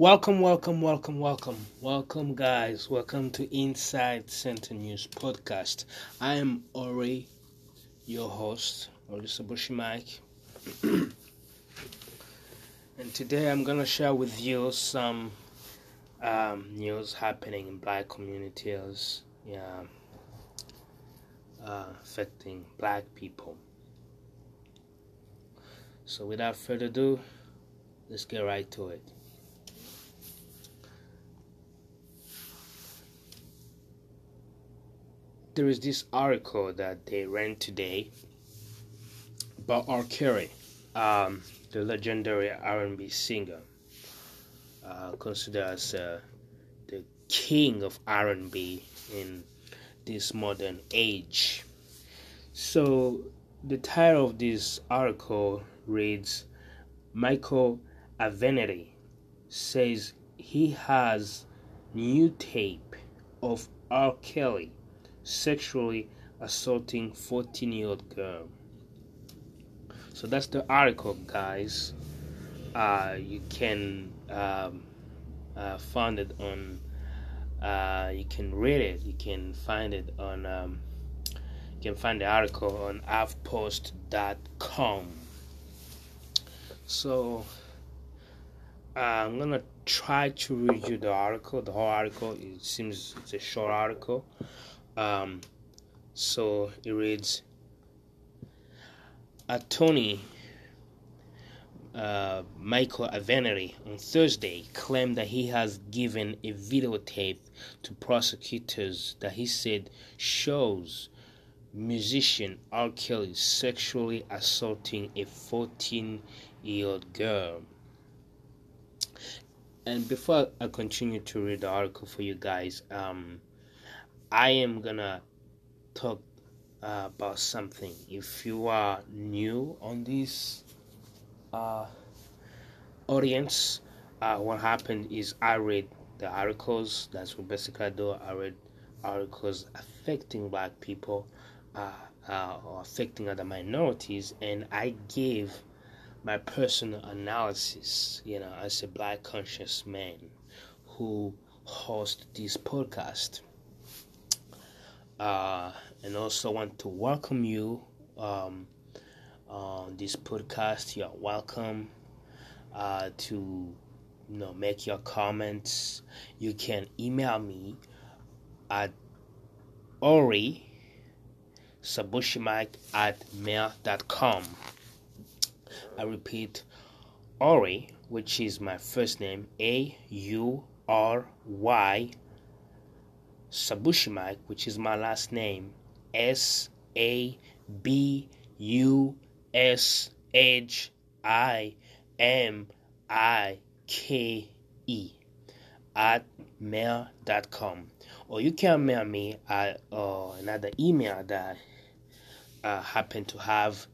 Welcome, welcome, welcome, welcome, welcome, guys. Welcome to Inside Center News Podcast. I am Aury, your host, Aury Sabushimike. and today I'm gonna share with you some um, news happening in black communities, yeah, uh, affecting black people. So, without further ado, let's get right to it. There is this article that they ran today about R. Kelly, um, the legendary R&B singer, uh, considered as uh, the king of R&B in this modern age. So the title of this article reads, "Michael Avenatti says he has new tape of R. Kelly." Sexually assaulting 14 year old girl. So that's the article, guys. Uh, you can um, uh, find it on. Uh, you can read it. You can find it on. Um, you can find the article on huffpost.com. So uh, I'm gonna try to read you the article. The whole article. It seems it's a short article. Um, so it reads Attorney uh, Michael Avenatti on Thursday claimed that he has given a videotape to prosecutors that he said shows musician R. Kelly sexually assaulting a 14 year old girl. And before I continue to read the article for you guys, um, I am gonna talk uh, about something. If you are new on this uh, audience, uh, what happened is I read the articles. That's what basically I do. I read articles affecting black people uh, uh, or affecting other minorities, and I gave my personal analysis, you know, as a black conscious man who host this podcast. Uh, and also want to welcome you um, on this podcast. You're welcome uh, to you know make your comments. You can email me at aury sabushimike at mail.com. I repeat, Aury, which is my first name, A U R Y, Sabushimike, which is my last name, S A B U S H I M I K E at mail.com. Or you can mail me at uh, another email that I uh, happen to have.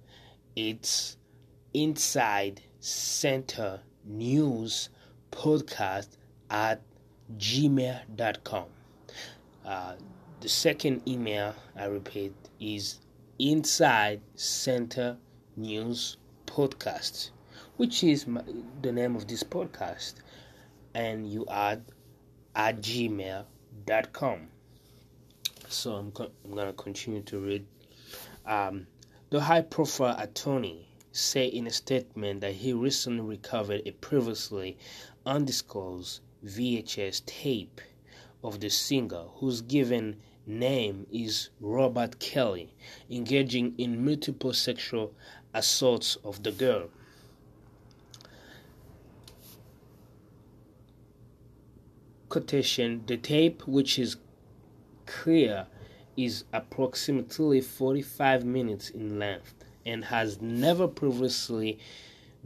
It's inside center news podcast at gmail.com. Uh, the second email, I repeat, is inside center news podcast, which is my, the name of this podcast. And you add at gmail.com. So I'm, co- I'm going to continue to read. Um, the high profile attorney said in a statement that he recently recovered a previously undisclosed VHS tape of the singer whose given name is Robert Kelly engaging in multiple sexual assaults of the girl. Quotation The tape, which is clear, is approximately 45 minutes in length and has never previously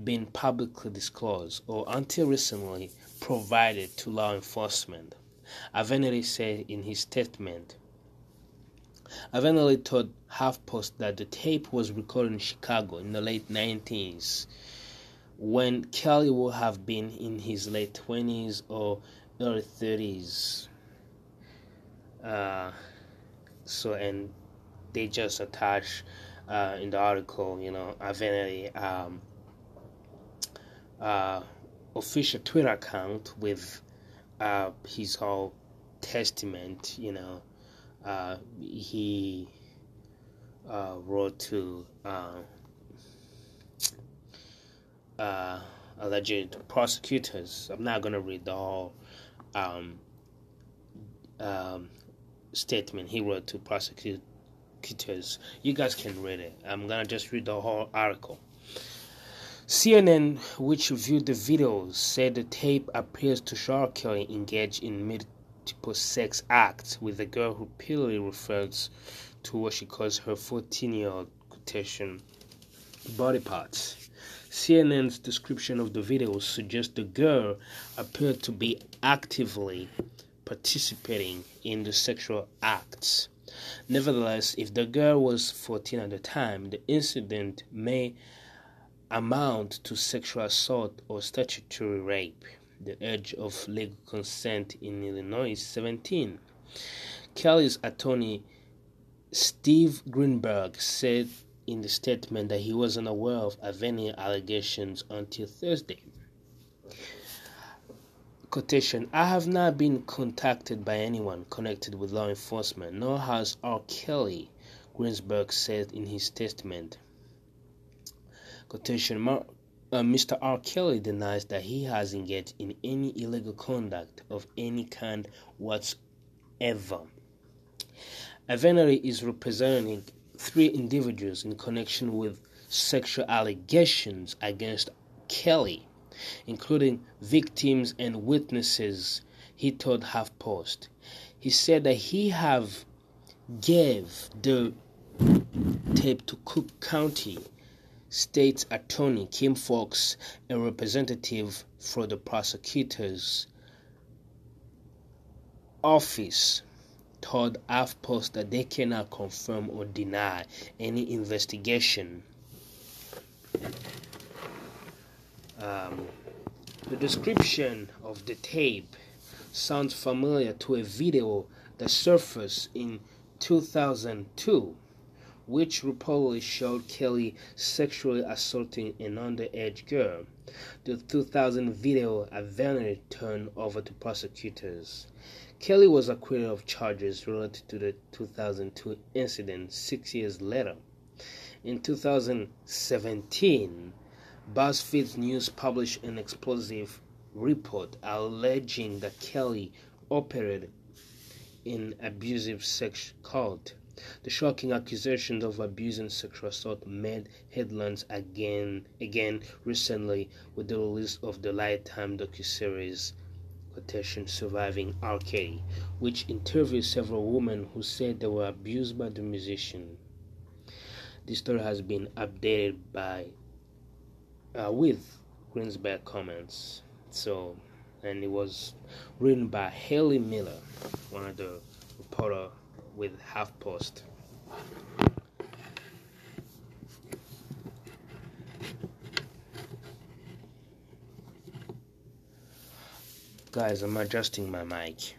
been publicly disclosed or until recently provided to law enforcement. Avenatti said in his statement. Avenatti told HuffPost that the tape was recorded in Chicago in the late 90s when Kelly would have been in his late 20s or early 30s. Uh, so, and they just attach uh, in the article, you know, Avenatti um, uh, official Twitter account with uh, his whole testament, you know, uh, he uh, wrote to uh, uh, alleged prosecutors. I'm not going to read the whole um, um, statement he wrote to prosecutors. You guys can read it. I'm going to just read the whole article. CNN, which viewed the videos, said the tape appears to show Kelly engaged in multiple sex acts with the girl who repeatedly refers to what she calls her 14 year old quotation body parts. CNN's description of the videos suggests the girl appeared to be actively participating in the sexual acts. Nevertheless, if the girl was 14 at the time, the incident may amount to sexual assault or statutory rape. The age of legal consent in Illinois is 17. Kelly's attorney Steve Greenberg said in the statement that he wasn't aware of any allegations until Thursday. Quotation I have not been contacted by anyone connected with law enforcement, nor has R. Kelly, Greenberg said in his statement. Quotation uh, Mr. R. Kelly denies that he has engaged in any illegal conduct of any kind whatsoever. Avenatti is representing three individuals in connection with sexual allegations against Kelly, including victims and witnesses, he told HuffPost. He said that he have gave the tape to Cook County State's Attorney Kim Foxx, a representative for the prosecutor's office, told HuffPost that they cannot confirm or deny any investigation. Um, the description of the tape sounds familiar to a video that surfaced in 2002 which reportedly showed Kelly sexually assaulting an underage girl. The 2000 video eventually turned over to prosecutors. Kelly was acquitted of charges related to the 2002 incident six years later. In 2017, BuzzFeed News published an explosive report alleging that Kelly operated in abusive sex cult. The shocking accusations of abuse and sexual assault made headlines again again recently with the release of the Lifetime docuseries quotation surviving R. Kelly, which interviewed several women who said they were abused by the musician. This story has been updated by uh, with Greenberg's comments. So, and it was written by Hayley Miller, one of the reporter with HuffPost. Guys, I'm adjusting my mic.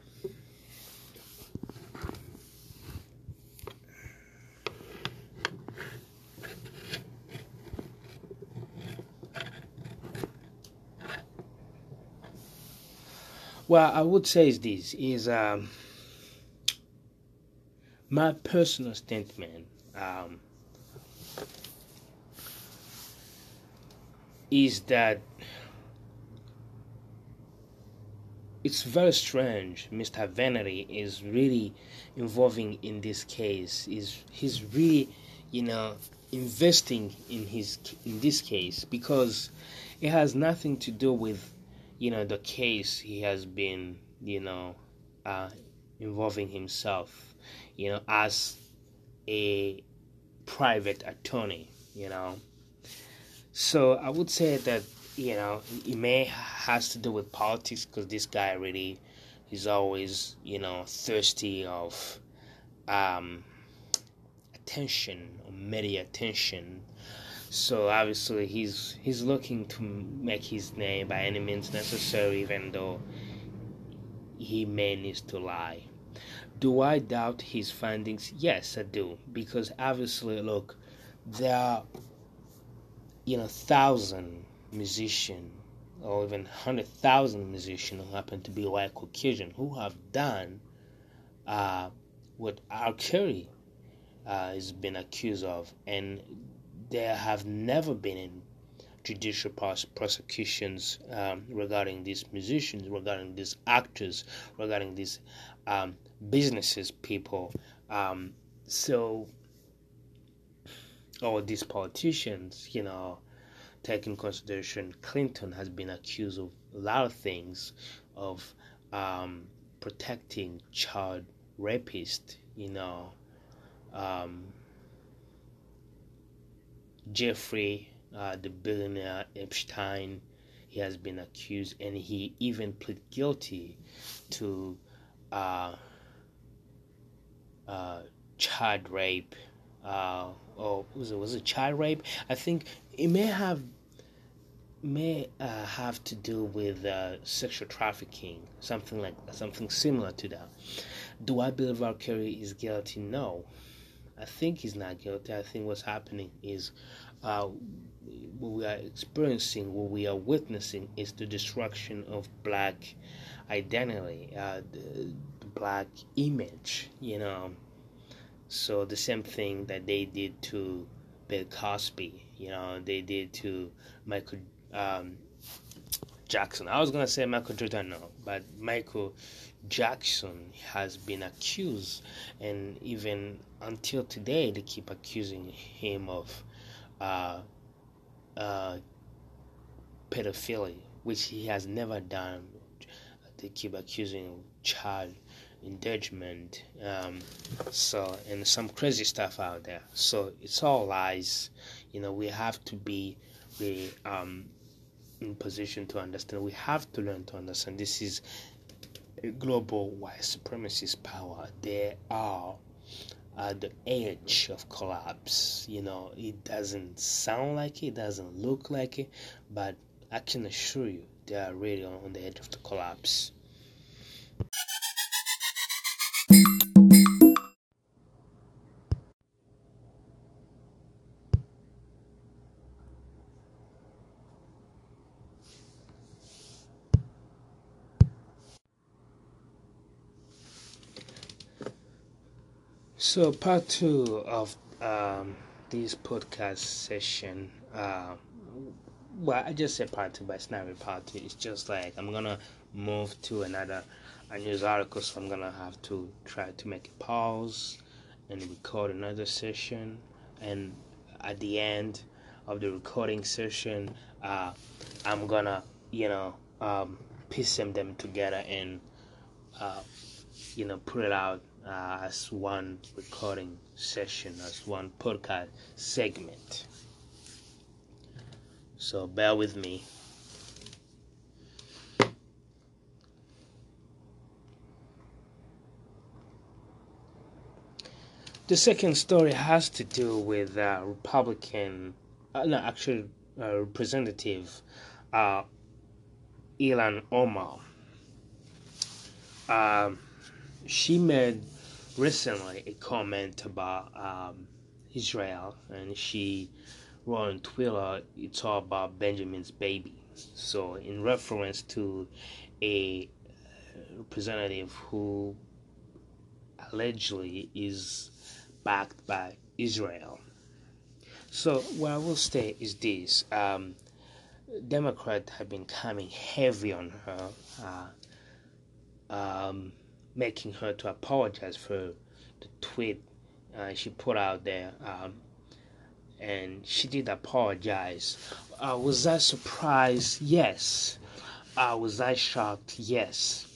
Well, I would say is this is um, my personal statement um, is that it's very strange mr Avenatti is really involving in this case. Is he's really you know investing in his in this case because it has nothing to do with you know the case he has been you know uh, involving himself you know as a private attorney you know. So i would say that you know it may has to do with politics because this guy really is always you know thirsty of um, attention or media attention. So obviously he's he's looking to make his name by any means necessary even though he may need to lie do i doubt his findings yes i do because obviously look there are you know thousand musician or even 100,000 musicians who happen to be white Caucasian who have done uh, what R. Kelly uh, has been accused of, and there have never been in judicial pros- prosecutions um, regarding these musicians, regarding these actors, regarding these um, businesses people. Um, so, all these politicians, you know, taking consideration Clinton has been accused of a lot of things, of um, protecting child rapists, you know, um, Jeffrey, uh, the billionaire Epstein, he has been accused, and he even pleaded guilty to uh, uh, child rape. Uh, or was it was it child rape? I think it may have may uh, have to do with uh, sexual trafficking, something like something similar to that. Do I believe. Kelly is guilty? No, I think he's not guilty. I think what's happening is uh, what we are experiencing, what we are witnessing, is the destruction of black identity, uh, the black image. You know, so the same thing that they did to Bill Cosby, you know, they did to Michael um, Jackson. I was gonna say Michael Jordan, no, but Michael Jackson has been accused, and even until today, they keep accusing him of uh, uh, pedophilia, which he has never done. They keep accusing child endangerment, um, so and some crazy stuff out there. So it's all lies. You know, we have to be we um in position to understand. We have to learn to understand. This is a global white supremacist power. They are at the edge of collapse. You know, it doesn't sound like it, it doesn't look like it, but I can assure you they are really on the edge of the collapse. So, part two of um, this podcast session. Uh, well, I just said part two, but it's not really part two. It's just like I'm gonna move to another a news article, so I'm gonna have to try to make a pause and record another session. And at the end of the recording session, uh, I'm gonna, you know, um, piece them, them together and, uh, you know, put it out uh, as one recording session, as one podcast segment. So bear with me. The second story has to do with uh, Republican, uh, no, actually, uh, Representative uh, Ilhan Omar. Um, she made recently a comment about um, Israel, and she wrote on Twitter, it's all about Benjamin's baby. So, in reference to a representative who allegedly is backed by Israel. So, what I will say is this um, Democrats have been coming heavy on her. Uh, um, making her to apologize for the tweet uh, she put out there. Um, and she did apologize. Uh, was I surprised? Yes. Uh, was I shocked? Yes.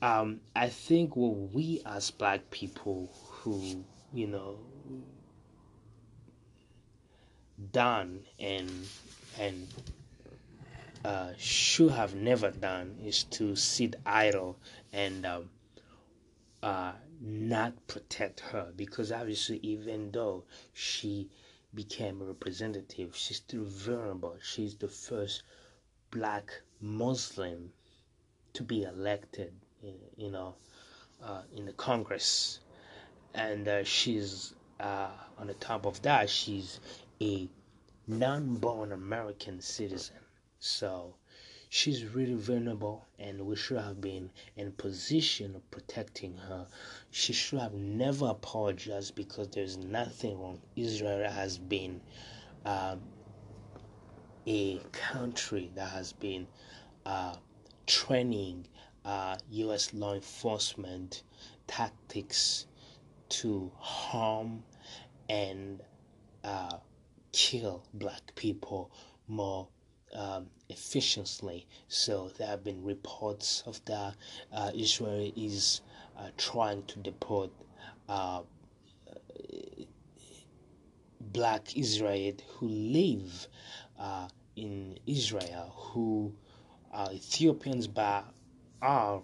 Um, I think what we as black people who, you know, done and and uh, should have never done is to sit idle and um, uh, not protect her. Because obviously even though she became a representative she's still vulnerable. She's the first black muslim to be elected you know uh, in the congress. And uh, she's uh, on the top of that she's a non-born american citizen. So she's really vulnerable and we should have been in position of protecting her. She should have never apologized because there's nothing wrong. Israel has been um, a country that has been uh, training uh, u.s law enforcement tactics to harm and uh, kill black people more um, efficiently. So there have been reports of that. Uh, Israel is uh, trying to deport uh, black Israel who live uh, in Israel, who are Ethiopians but are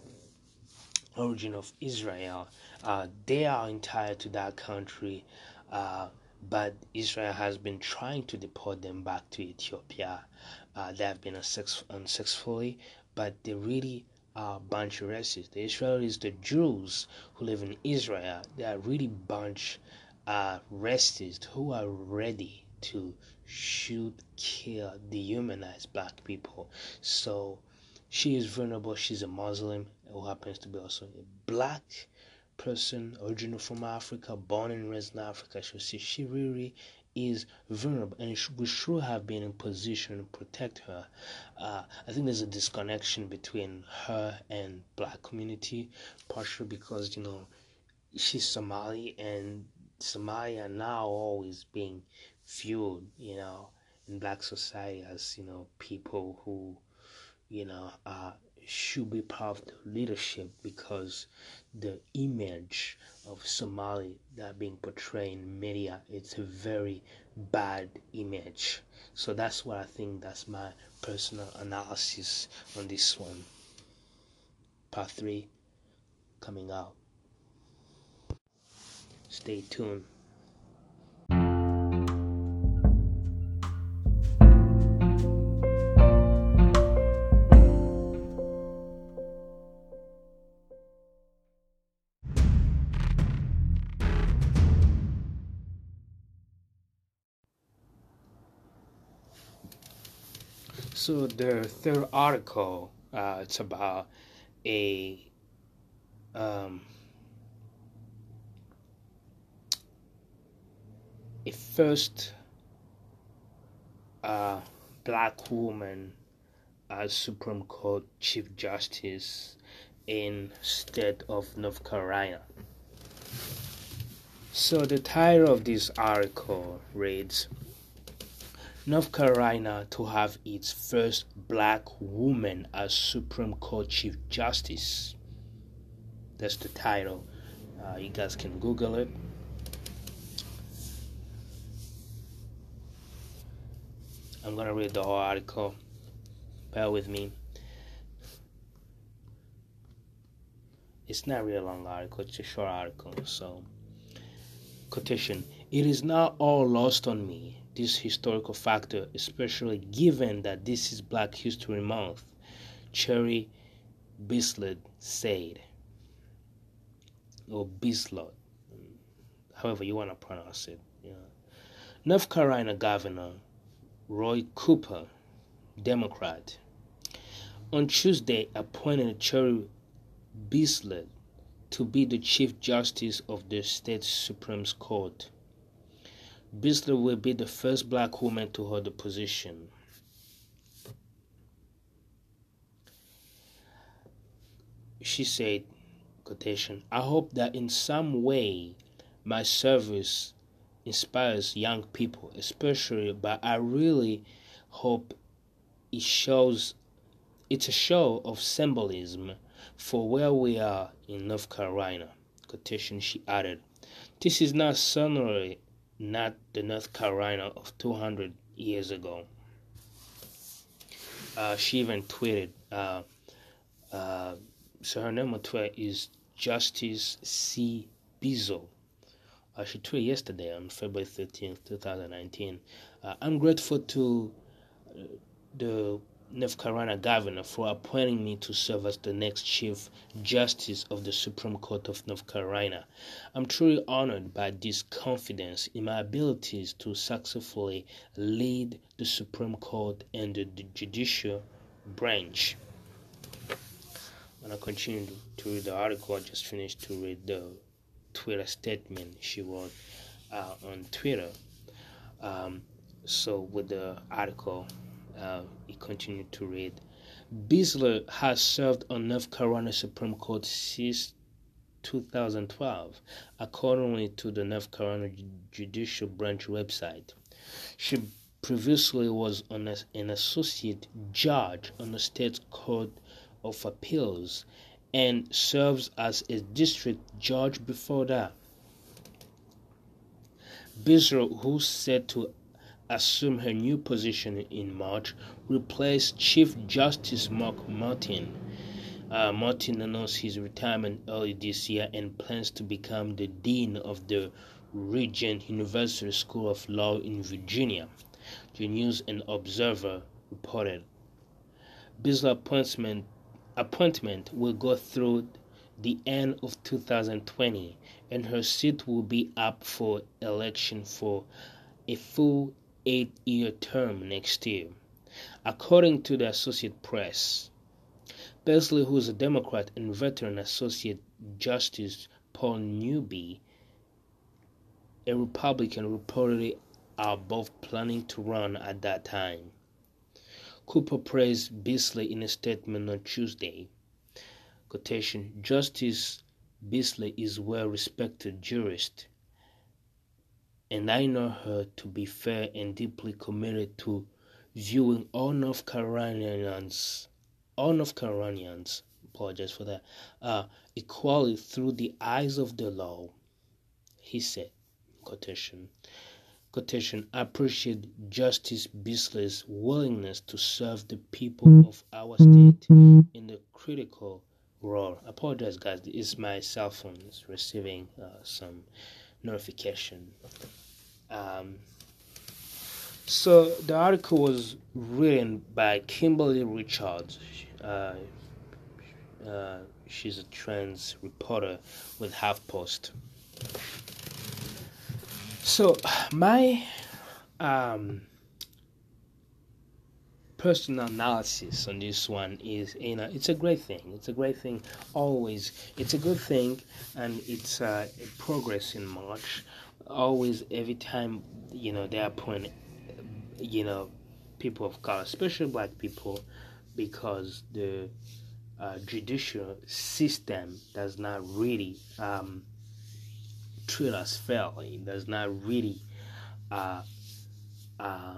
origin of Israel. Uh, they are entitled to that country uh, but Israel has been trying to deport them back to Ethiopia. Uh, they have been unsuccessfully, but they really are bunch of racists. The Israelis, the Jews who live in Israel, they are really bunch uh, racists who are ready to shoot, kill, dehumanize black people. So she is vulnerable. She's a Muslim who happens to be also a black person original from Africa, born and raised in Africa, so see she really is vulnerable and we should have been in position to protect her. Uh, I think there's a disconnection between her and black community, partially because you know she's Somali and Somalia now always being fueled, you know, in black society as you know people who you know uh, should be part of the leadership because the image of Somali that being portrayed in media it's a very bad image. So that's what I think that's my personal analysis on this one. Part three coming out. Stay tuned. So the third article, uh, it's about a um, a first uh, black woman as Supreme Court Chief Justice in state of North Carolina. So the title of this article reads North Carolina to have its first black woman as Supreme Court Chief Justice. That's the title. Uh, you guys can Google it. I'm gonna read the whole article. Bear with me. It's not really a long article, it's a short article. So, quotation It is not all lost on me this historical factor, especially given that this is Black History Month, Cherry Bislett said, or Bislott, however you want to pronounce it. Yeah. North Carolina Governor Roy Cooper, Democrat, on Tuesday appointed Cherry Bislett to be the Chief Justice of the state's Supreme Court. Bislett will be the first black woman to hold the position. She said, quotation, I hope that in some way my service inspires young people, especially, but I really hope it shows it's a show of symbolism for where we are in North Carolina. Quotation she added. This is not suddenly not the North Carolina of 200 years ago. Uh, she even tweeted, uh, uh, so her name on Twitter is Justice C. Bizzle. Uh, she tweeted yesterday on February 13th, 2019. Uh, I'm grateful to uh, the North Carolina governor for appointing me to serve as the next Chief Justice of the Supreme Court of North Carolina. I'm truly honored by this confidence in my abilities to successfully lead the Supreme Court and the judicial branch. When I continue to read the article, I just finished to read the Twitter statement she wrote uh, on Twitter. Um, so, with the article, uh, he continued to read. Bislett has served on North Carolina Supreme Court since 2012, according to the North Carolina Judicial Branch website. She previously was an, an associate judge on the state court of appeals and serves as a district judge before that. Bislett, who said to assume her new position in March, replaced Chief Justice Mark Martin. Uh, Martin announced his retirement early this year and plans to become the Dean of the Regent University School of Law in Virginia. The News and Observer reported. Bislett appointment, appointment will go through the end of 2020 and her seat will be up for election for a full eight year term next year, according to the Associated Press. Bislett, who is a Democrat and veteran Associate Justice Paul Newby, a Republican, reportedly are both planning to run at that time. Cooper praised Beasley in a statement on Tuesday. Quotation, Justice Beasley is a well respected jurist and I know her to be fair and deeply committed to viewing all North Carolinians, all North Carolinians, apologize for that, uh, equally through the eyes of the law. He said, quotation, quotation, I appreciate Justice Beasley's willingness to serve the people of our state in the critical role. I apologize, guys. It's my cell phone is receiving uh, some notification. Um, so the article was written by Kimberly Richards. Uh, uh, she's a trans reporter with HuffPost. So my um, personal analysis on this one is you know it's a great thing it's a great thing always it's a good thing and it's uh, a progress in march always every time you know they appoint you know people of color especially black people because the uh, judicial system does not really um, treat us fairly it does not really uh, uh,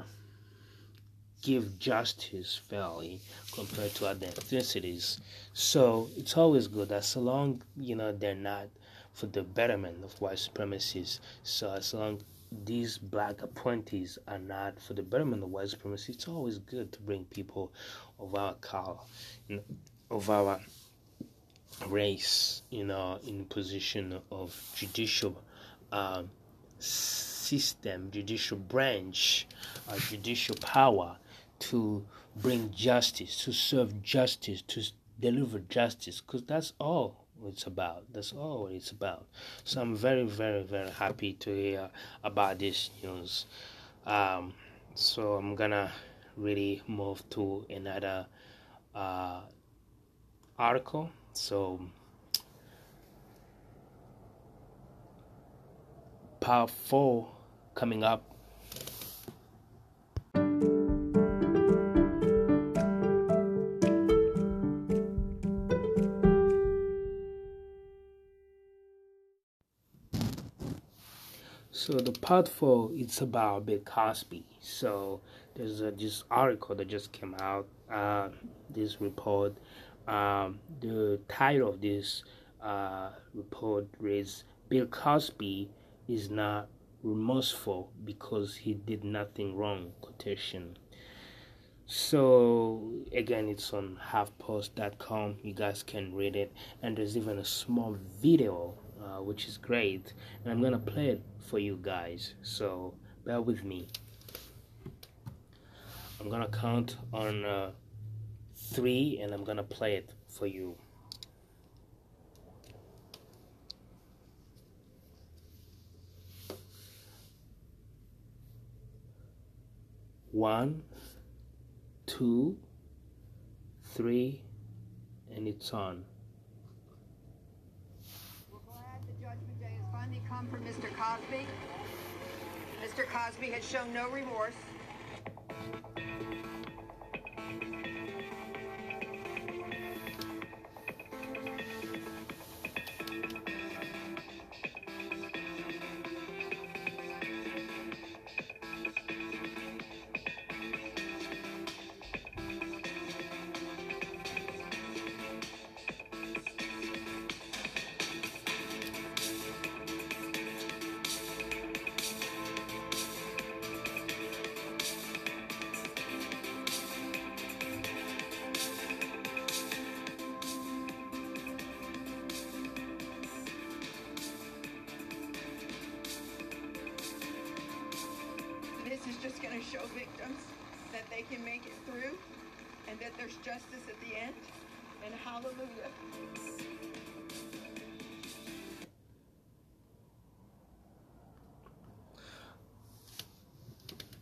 give justice fairly compared to other ethnicities. So it's always good as long you know they're not for the betterment of white supremacists. So as long these black appointees are not for the betterment of white supremacy, it's always good to bring people of our color, of our race, you know, in position of judicial um, system, judicial branch, uh, judicial power to bring justice, to serve justice, to deliver justice, because that's all it's about. That's all it's about. So I'm very, very, very happy to hear about this news. Um, so I'm gonna really move to another uh, article. So part four coming up So the part four, it's about Bill Cosby. So there's a, this article that just came out. Uh, this report. Um, the title of this uh, report reads: Bill Cosby is not remorseful because he did nothing wrong. Quotation. So again, it's on huffpost.com. You guys can read it, and there's even a small video uh, which is great. And I'm gonna play it for you guys, so bear with me. I'm gonna count on uh, three and I'm gonna play it for you. One, two, three, and it's on. Come from Mr. Cosby. Mr. Cosby has shown no remorse.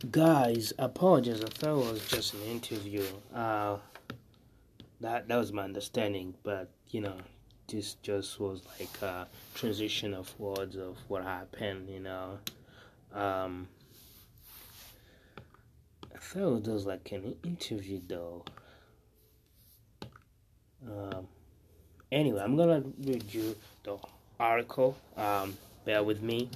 Guys, apologies. I thought it was just an interview. Uh, that that was my understanding, but you know, this just was like a transition of words of what happened. You know, um, thought it was like an interview though. Um, anyway, I'm gonna read you the article. Um, bear with me.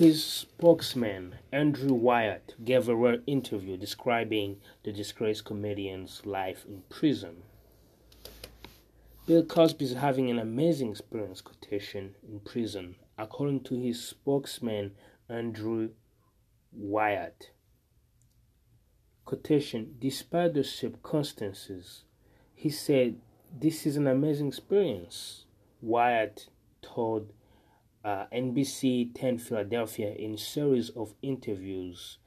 His spokesman, Andrew Wyatt, gave a rare interview describing the disgraced comedian's life in prison. Bill Cosby is having an amazing experience quotation in prison, according to his spokesman, Andrew Wyatt. Quotation, despite the circumstances, he said, This is an amazing experience. Wyatt told uh, NBC 10 Philadelphia in series of interviews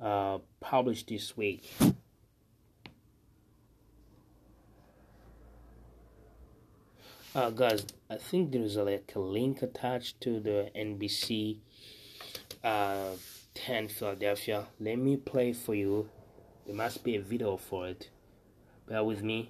uh, published this week. Uh, guys, I think there's a, like a link attached to the NBC uh, 10 Philadelphia. Let me play for you. There must be a video for it. Bear with me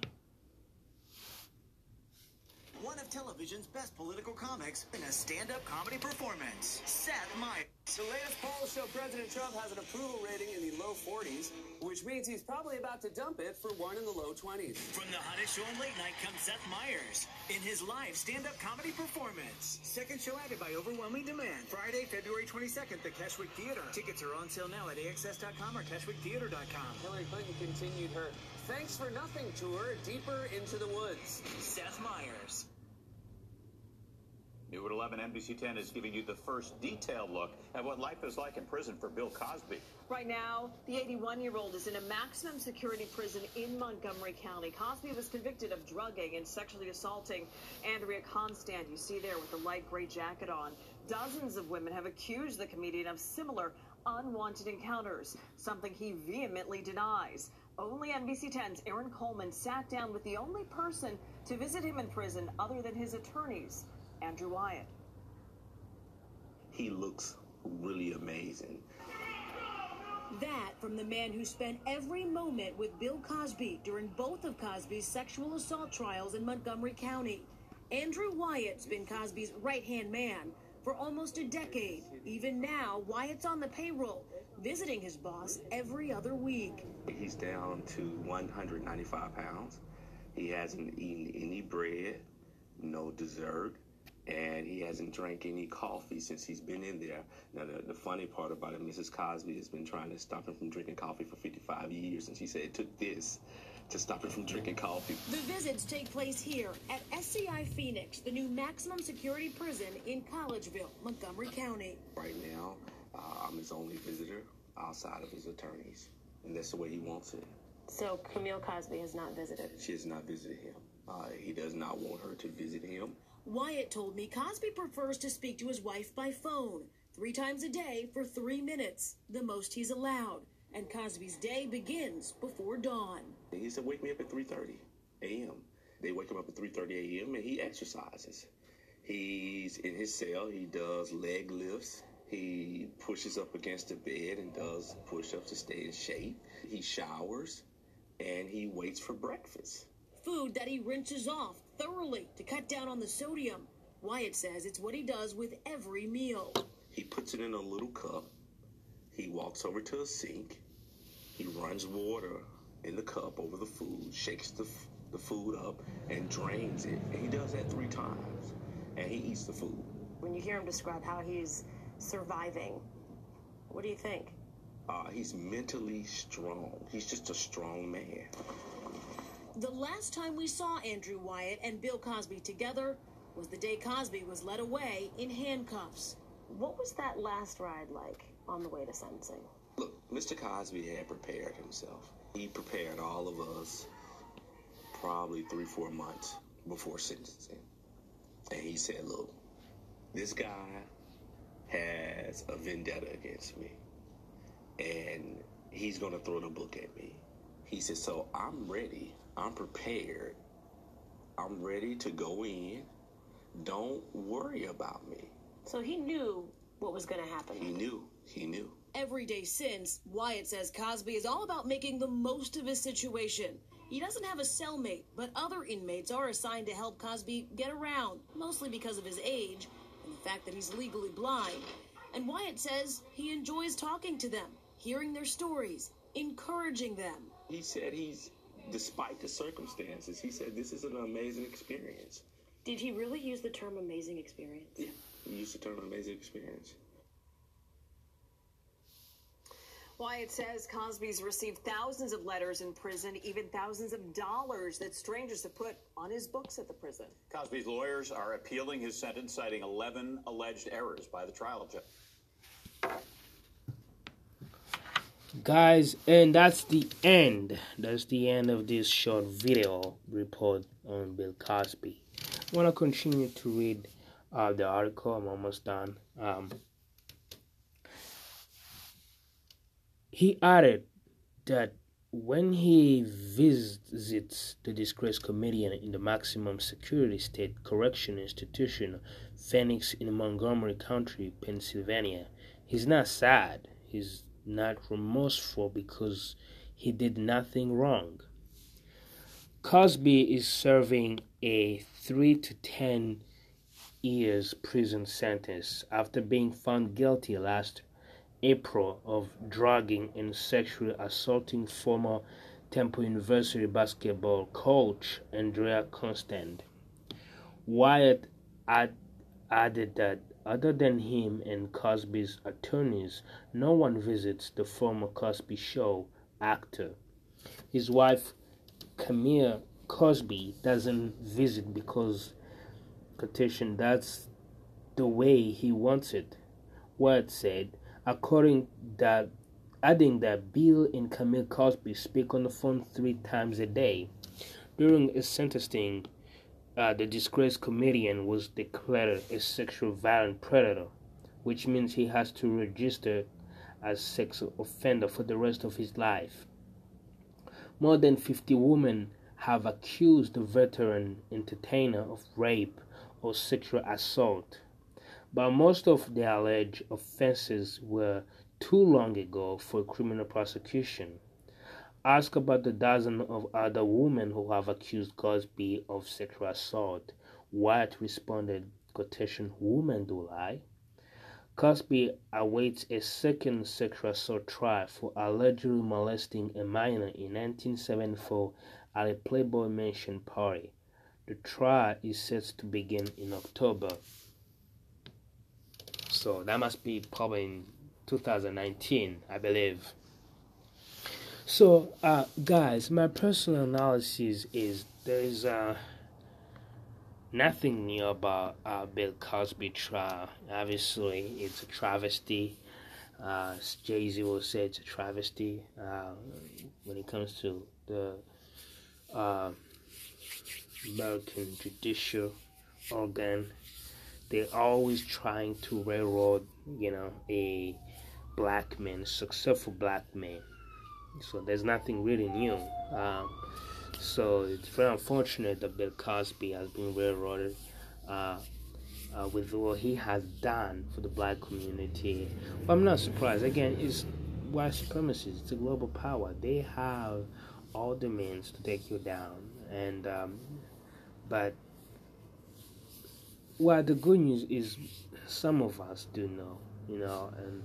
one of television's best political comics in a stand-up comedy performance. Seth Meyers. The latest polls show President Trump has an approval rating in the low 40s, which means he's probably about to dump it for one in the low 20s. From the hottest show on late night comes Seth Meyers in his live stand-up comedy performance. Second show added by overwhelming demand. Friday, February 22nd, the Keswick Theater. Tickets are on sale now at AXS.com or KeswickTheater.com. Hillary Clinton continued her Thanks for Nothing tour deeper into the woods. Seth Meyers. New at 11, NBC 10 is giving you the first detailed look at what life is like in prison for Bill Cosby. Right now, the 81 year old is in a maximum security prison in Montgomery County. Cosby was convicted of drugging and sexually assaulting Andrea Constand, you see there with the light gray jacket on. Dozens of women have accused the comedian of similar unwanted encounters, something he vehemently denies. Only NBC 10's Aaron Coleman sat down with the only person to visit him in prison other than his attorneys. Andrew Wyatt. He looks really amazing. That from the man who spent every moment with Bill Cosby during both of Cosby's sexual assault trials in Montgomery County. Andrew Wyatt's been Cosby's right hand man for almost a decade. Even now, Wyatt's on the payroll, visiting his boss every other week. He's down to 195 pounds. He hasn't eaten any bread, no dessert, and he hasn't drank any coffee since he's been in there. Now, the, the funny part about it, Mrs. Cosby has been trying to stop him from drinking coffee for 55 years, and she said it took this to stop him from drinking coffee. The visits take place here at SCI Phoenix, the new maximum security prison in Collegeville, Montgomery County. Right now, uh, I'm his only visitor outside of his attorneys, and that's the way he wants it. So Camille Cosby has not visited? She has not visited him. Uh, he does not want her to visit him. Wyatt told me Cosby prefers to speak to his wife by phone three times a day for three minutes, the most he's allowed. And Cosby's day begins before dawn. He said, "Wake me up at 3:30 a.m." They wake him up at 3:30 a.m. and he exercises. He's in his cell. He does leg lifts. He pushes up against the bed and does push-ups to stay in shape. He showers and he waits for breakfast. Food that he rinses off thoroughly to cut down on the sodium. Wyatt says it's what he does with every meal. He puts it in a little cup. He walks over to a sink. He runs water in the cup over the food, shakes the, the food up, and drains it. And he does that three times. And he eats the food. When you hear him describe how he's surviving, what do you think? Uh, he's mentally strong. He's just a strong man. The last time we saw Andrew Wyatt and Bill Cosby together was the day Cosby was led away in handcuffs. What was that last ride like on the way to sentencing? Look, Mr. Cosby had prepared himself. He prepared all of us probably three, four months before sentencing. And he said, look, this guy has a vendetta against me. And he's going to throw the book at me. He said, so I'm ready I'm prepared. I'm ready to go in. Don't worry about me. So he knew what was going to happen. He knew. He knew. Every day since, Wyatt says Cosby is all about making the most of his situation. He doesn't have a cellmate, but other inmates are assigned to help Cosby get around, mostly because of his age and the fact that he's legally blind. And Wyatt says he enjoys talking to them, hearing their stories, encouraging them. He said he's despite the circumstances, he said this is an amazing experience. Did he really use the term amazing experience? Yeah, he used the term amazing experience. Wyatt says Cosby's received thousands of letters in prison, even thousands of dollars that strangers have put on his books at the prison. Cosby's lawyers are appealing his sentence, citing 11 alleged errors by the trial judge. Guys, and that's the end. That's the end of this short video report on Bill Cosby. I want to continue to read uh, the article. I'm almost done. Um, He added that when he visits the disgraced comedian in the maximum security state correction institution, Phoenix in Montgomery County, Pennsylvania, he's not sad. He's not remorseful because he did nothing wrong. Cosby is serving a 3 to 10 years prison sentence after being found guilty last April of drugging and sexually assaulting former Temple University basketball coach Andrea Constand. Wyatt add, added that other than him and Cosby's attorneys, no one visits the former Cosby Show actor. His wife, Camille Cosby, doesn't visit because petition that's the way he wants it. Wyatt said, according that adding that Bill and Camille Cosby speak on the phone three times a day. During his sentencing, uh, the disgraced comedian was declared a sexual violent predator, which means he has to register as sex offender for the rest of his life. More than 50 women have accused the veteran entertainer of rape or sexual assault but most of the alleged offenses were too long ago for criminal prosecution. Ask about the dozen of other women who have accused Cosby of sexual assault. Wyatt responded, quotation, women do lie. Cosby awaits a second sexual assault trial for allegedly molesting a minor in 1974 at a Playboy Mansion party. The trial is set to begin in October. So that must be probably in 2019, I believe. So, uh, guys, my personal analysis is there is uh, nothing new about uh, Bill Cosby trial. Obviously, it's a travesty. Uh, Jay Z will say it's a travesty uh, when it comes to the uh, American judicial organ they're always trying to railroad, you know, a black man, successful black man. So there's nothing really new. Um, so it's very unfortunate that Bill Cosby has been railroaded uh, uh, with what he has done for the black community. But I'm not surprised. Again, it's white supremacists. It's a global power. They have all the means to take you down. And um, but well, the good news is some of us do know, you know, and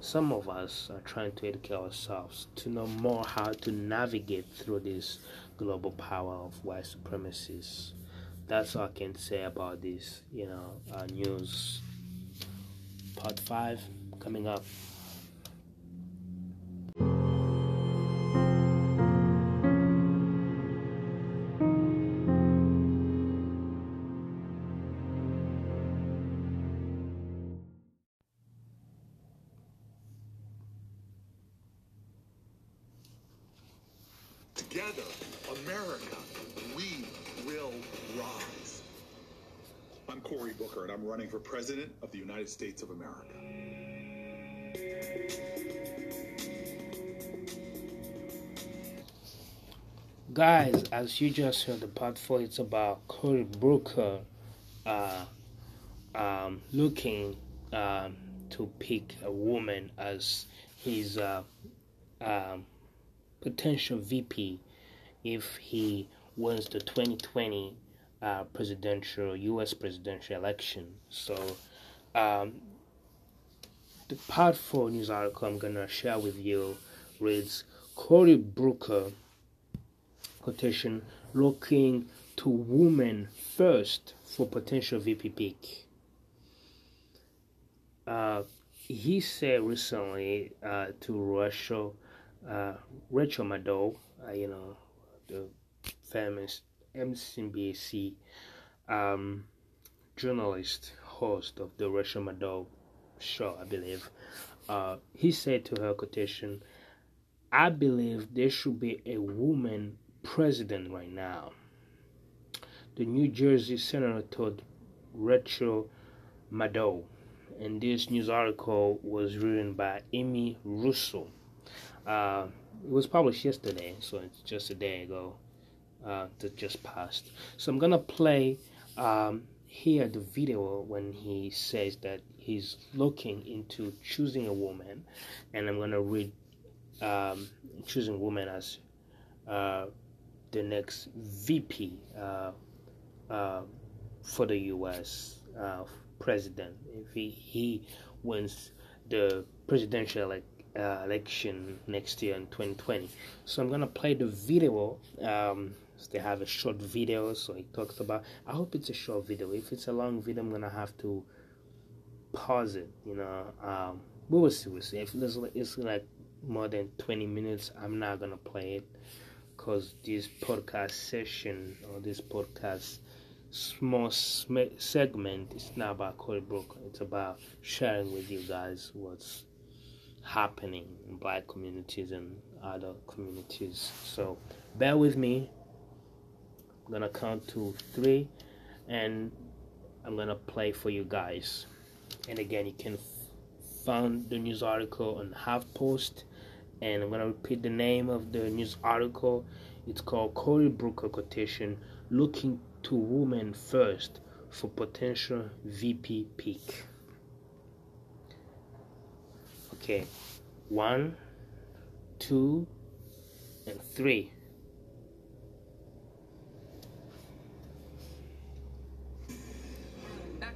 some of us are trying to educate ourselves to know more how to navigate through this global power of white supremacists. That's all I can say about this, you know, uh, news. Part 5 coming up. Running for President of the United States of America. Guys, as you just heard, the part four it's about Cory Booker uh, um, looking um, to pick a woman as his uh, um, potential VP if he wins the 2020 uh, presidential U.S. presidential election. So, um, the part four news article I'm gonna share with you reads Cory Booker quotation looking to women first for potential VP pick. Uh, he said recently uh, to Rachel, uh, Rachel Maddow, uh, you know, the famous MSNBC um, journalist, host of the Rachel Maddow show, I believe. Uh, he said to her quotation, I believe there should be a woman president right now. The New Jersey senator told Rachel Maddow and this news article was written by Amy Russo. Uh, it was published yesterday, so it's just a day ago uh, that just passed. So I'm gonna play um, here the video when he says that he's looking into choosing a woman, and I'm gonna read um, choosing a woman as uh, the next VP uh, uh, for the U.S. Uh, president if he, he wins the presidential like, uh, election next year in 2020. So I'm gonna play the video. Um, they have a short video, so he talks about. I hope it's a short video. If it's a long video, I'm gonna have to pause it. You know, um, we will see. We'll see. If it's, like more than 20 minutes, I'm not gonna play it because this podcast session or this podcast small segment is not about Cory Booker. It's about sharing with you guys what's happening in black communities and other communities. So bear with me. I'm gonna count to three and I'm gonna play for you guys. And again, you can find the news article on HuffPost. And I'm gonna repeat the name of the news article. It's called Cory Booker quotation looking to women first for potential VP pick. Okay, one, two, and three.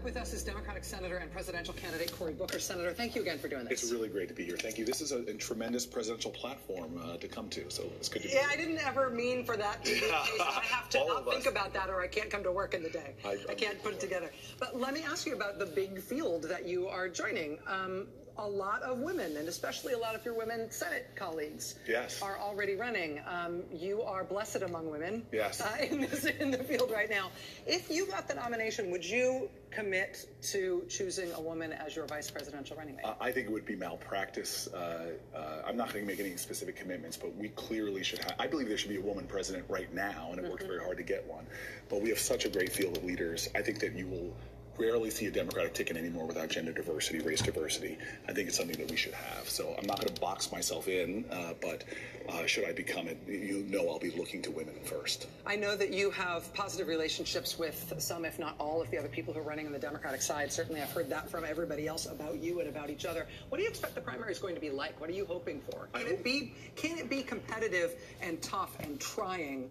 With us is Democratic Senator and presidential candidate Cory Booker. Senator, thank you again for doing this. It's really great to be here. Thank you. This is a, a tremendous presidential platform uh, to come to, so it's good to be yeah, here. I didn't ever mean for that to be the case. I have to not think about that or I can't come to work in the day. I, I can't put it together. But let me ask you about the big field that you are joining. Um, a lot of women, and especially a lot of your women Senate colleagues, yes. are already running. Um, you are blessed among women yes. uh, in, this, in the field right now. If you got the nomination, would you commit to choosing a woman as your vice presidential running mate? Uh, I think it would be malpractice. Uh, uh I'm not going to make any specific commitments, but we clearly should have. I believe there should be a woman president right now, and it mm-hmm. worked very hard to get one. But we have such a great field of leaders. I think that you will rarely see a Democratic ticket anymore without gender diversity, race diversity. I think it's something that we should have. So I'm not going to box myself in, uh, but uh, should I become it, you know I'll be looking to women first. I know that you have positive relationships with some, if not all, of the other people who are running on the Democratic side. Certainly, I've heard that from everybody else about you and about each other. What do you expect the primary is going to be like? What are you hoping for? Can it be can it be competitive and tough and trying?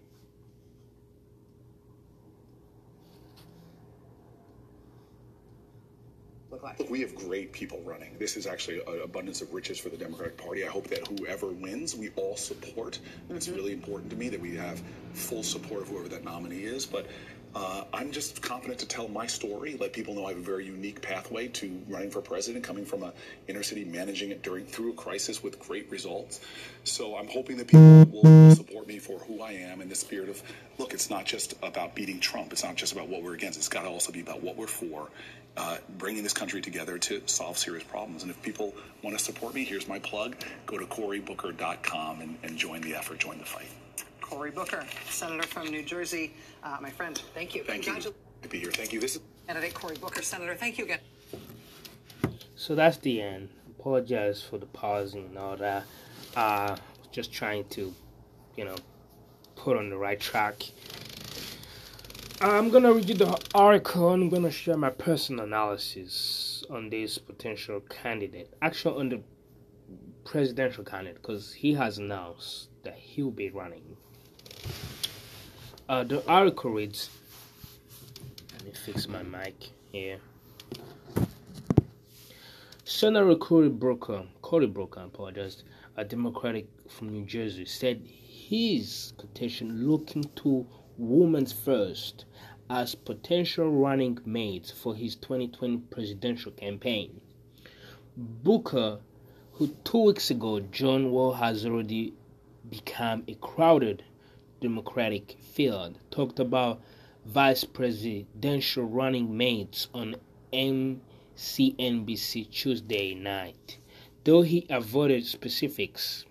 Look like? Look, we have great people running. This is actually an abundance of riches for the Democratic Party. I hope that whoever wins, we all support. Mm-hmm. It's really important to me that we have full support of whoever that nominee is. But uh, I'm just confident to tell my story, let people know I have a very unique pathway to running for president, coming from a inner city, managing it during through a crisis with great results. So I'm hoping that people will support me for who I am in the spirit of, look, it's not just about beating Trump. It's not just about what we're against. It's got to also be about what we're for, uh, bringing this country together to solve serious problems. And if people want to support me, here's my plug. Go to CoryBooker.com and, and join the effort, join the fight. Cory Booker, Senator from New Jersey. Uh, my friend, thank you. Thank you. to be here. Thank you. This is candidate Cory Booker, Senator. Thank you again. So that's the end. Apologize for the pausing and all that. Uh, just trying to, you know, put on the right track. I'm gonna read you the article and I'm gonna share my personal analysis on this potential candidate. Actually, on the presidential candidate, because he has announced that he'll be running uh, the article reads, let me fix my mic here. Senator Cory Booker, Cory Booker, I apologize, a Democratic from New Jersey, said his petition looking to women first as potential running mates for his 2020 presidential campaign. Booker, who two weeks ago John Wall has already become a crowded Democratic field, talked about vice presidential running mates on MSNBC Tuesday night. Though he avoided specifics,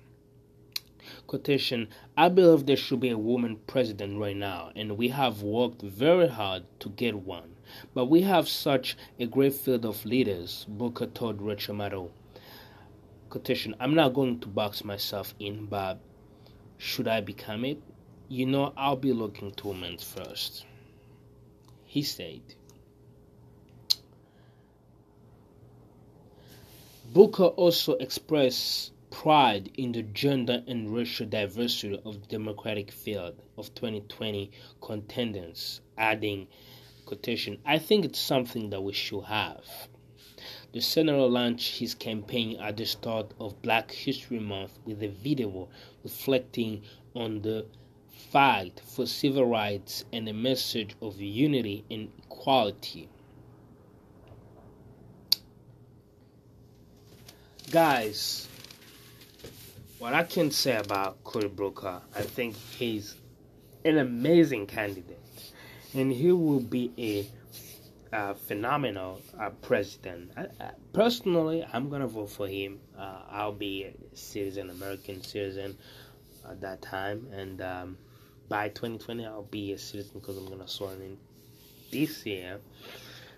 quotation, I believe there should be a woman president right now, and we have worked very hard to get one. But we have such a great field of leaders, Booker told Rachel. Quotation, I'm not going to box myself in, but should I become it? You know, I'll be looking to women first. He said. Booker also expressed pride in the gender and racial diversity of the Democratic field of 2020 contenders, adding, quotation, I think it's something that we should have. The senator launched his campaign at the start of Black History Month with a video reflecting on the fight for civil rights and a message of unity and equality. Guys, what I can say about Cory Booker, I think he's an amazing candidate, and he will be a, a phenomenal uh, president. I, I, personally, I'm gonna vote for him. Uh, I'll be a citizen, American citizen at that time, and um, by 2020, I'll be a citizen because I'm gonna swear in this year.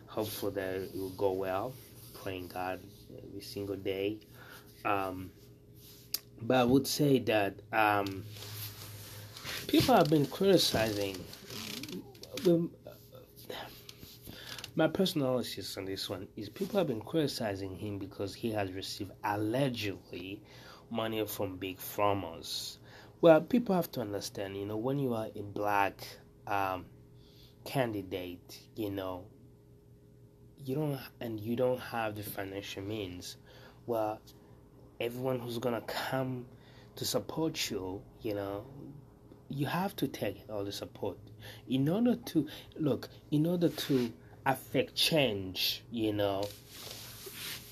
Hopefully, that it will go well. Praying God every single day. Um, but I would say that um, people have been criticizing. My personal analysis on this one is people have been criticizing him because he has received allegedly money from big farmers. Well, people have to understand, you know, when you are a black um, candidate, you know, you don't and you don't have the financial means. Well, everyone who's gonna come to support you, you know, you have to take all the support. In order to look, in order to affect change, you know,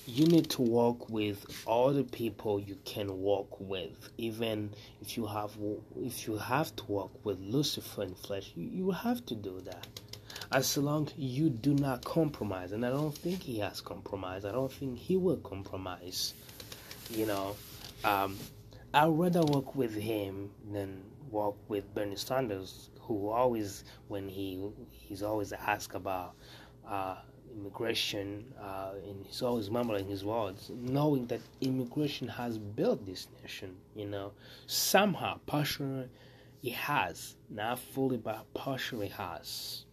you need to work with all the people you can work with. Even if you have if you have to work with lucifer in flesh you, you have to do that. As long you do not compromise and i don't think he has compromised i don't think he will compromise you know, um, I'd rather work with him than work with Bernie Sanders, who always, when he he's always asked about uh, immigration, uh, and he's always mumbling his words, knowing that immigration has built this nation. You know, somehow, partially, it has, not fully, but partially has.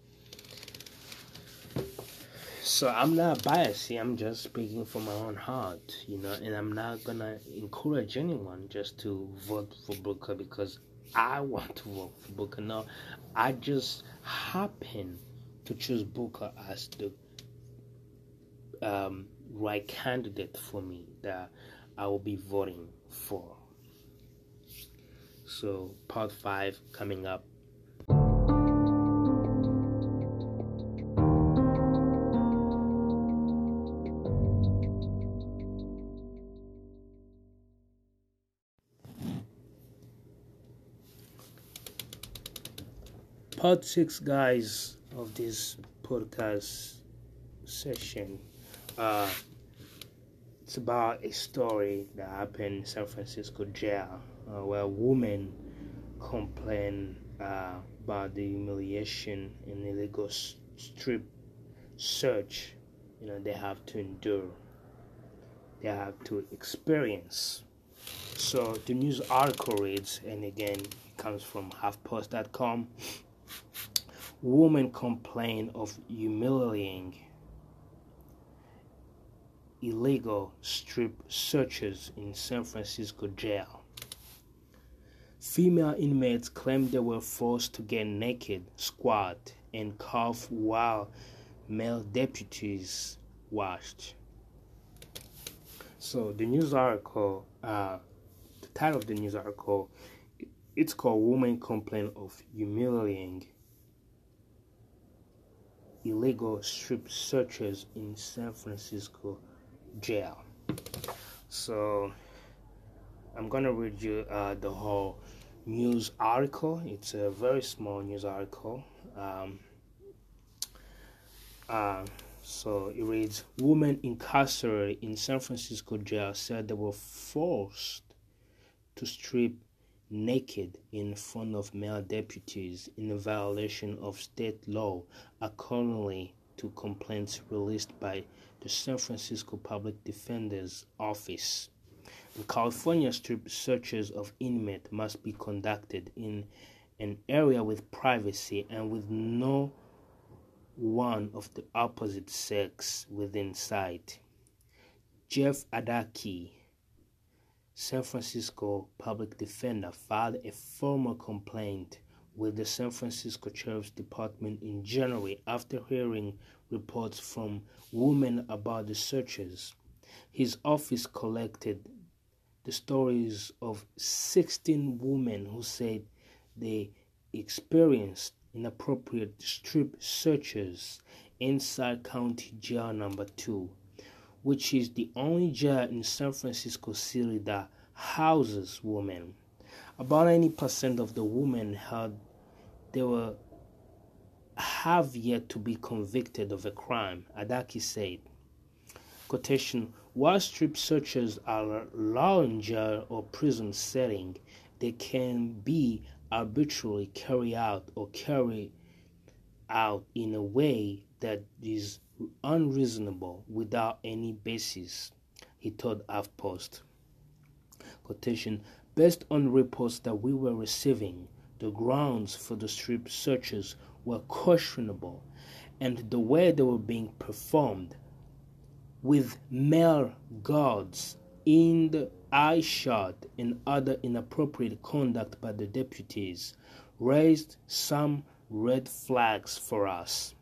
So I'm not biased here. I'm just speaking from my own heart, you know, and I'm not gonna encourage anyone just to vote for Booker because I want to vote for Booker. No, I just happen to choose Booker as the um, right candidate for me that I will be voting for. So part five coming up part six, guys, of this podcast session. Uh, it's about a story that happened in San Francisco jail, uh, where a woman complained uh, about the humiliation and illegal strip search. You know they have to endure. They have to experience. So the news article reads, and again, it comes from HuffPost.com. Women complain of humiliating illegal strip searches in San Francisco jail. Female inmates claim they were forced to get naked, squat, and cough while male deputies watched. So the news article, uh, the title of the news article it's called Women Complain of Humiliating Illegal Strip Searches in San Francisco Jail. So I'm gonna read you uh, the whole news article. It's a very small news article. Um, uh, so it reads Women incarcerated in San Francisco jail said they were forced to strip naked in front of male deputies in violation of state law, accordingly to complaints released by the San Francisco Public Defender's Office. In California, strip searches of inmates must be conducted in an area with privacy and with no one of the opposite sex within sight. Jeff Adachi, San Francisco public defender, filed a formal complaint with the San Francisco Sheriff's Department in January after hearing reports from women about the searches. His office collected the stories of 16 women who said they experienced inappropriate strip searches inside County Jail Number 2, which is the only jail in San Francisco City that houses women. About 90% of the women had they were have yet to be convicted of a crime, Adachi said. Quotation While strip searches are allowed in jail or prison setting, they can be arbitrarily carried out or carried out in a way that is unreasonable without any basis, he told HuffPost. Quotation Based on reports that we were receiving, the grounds for the strip searches were questionable, and the way they were being performed with male guards in the eye shot and other inappropriate conduct by the deputies raised some red flags for us.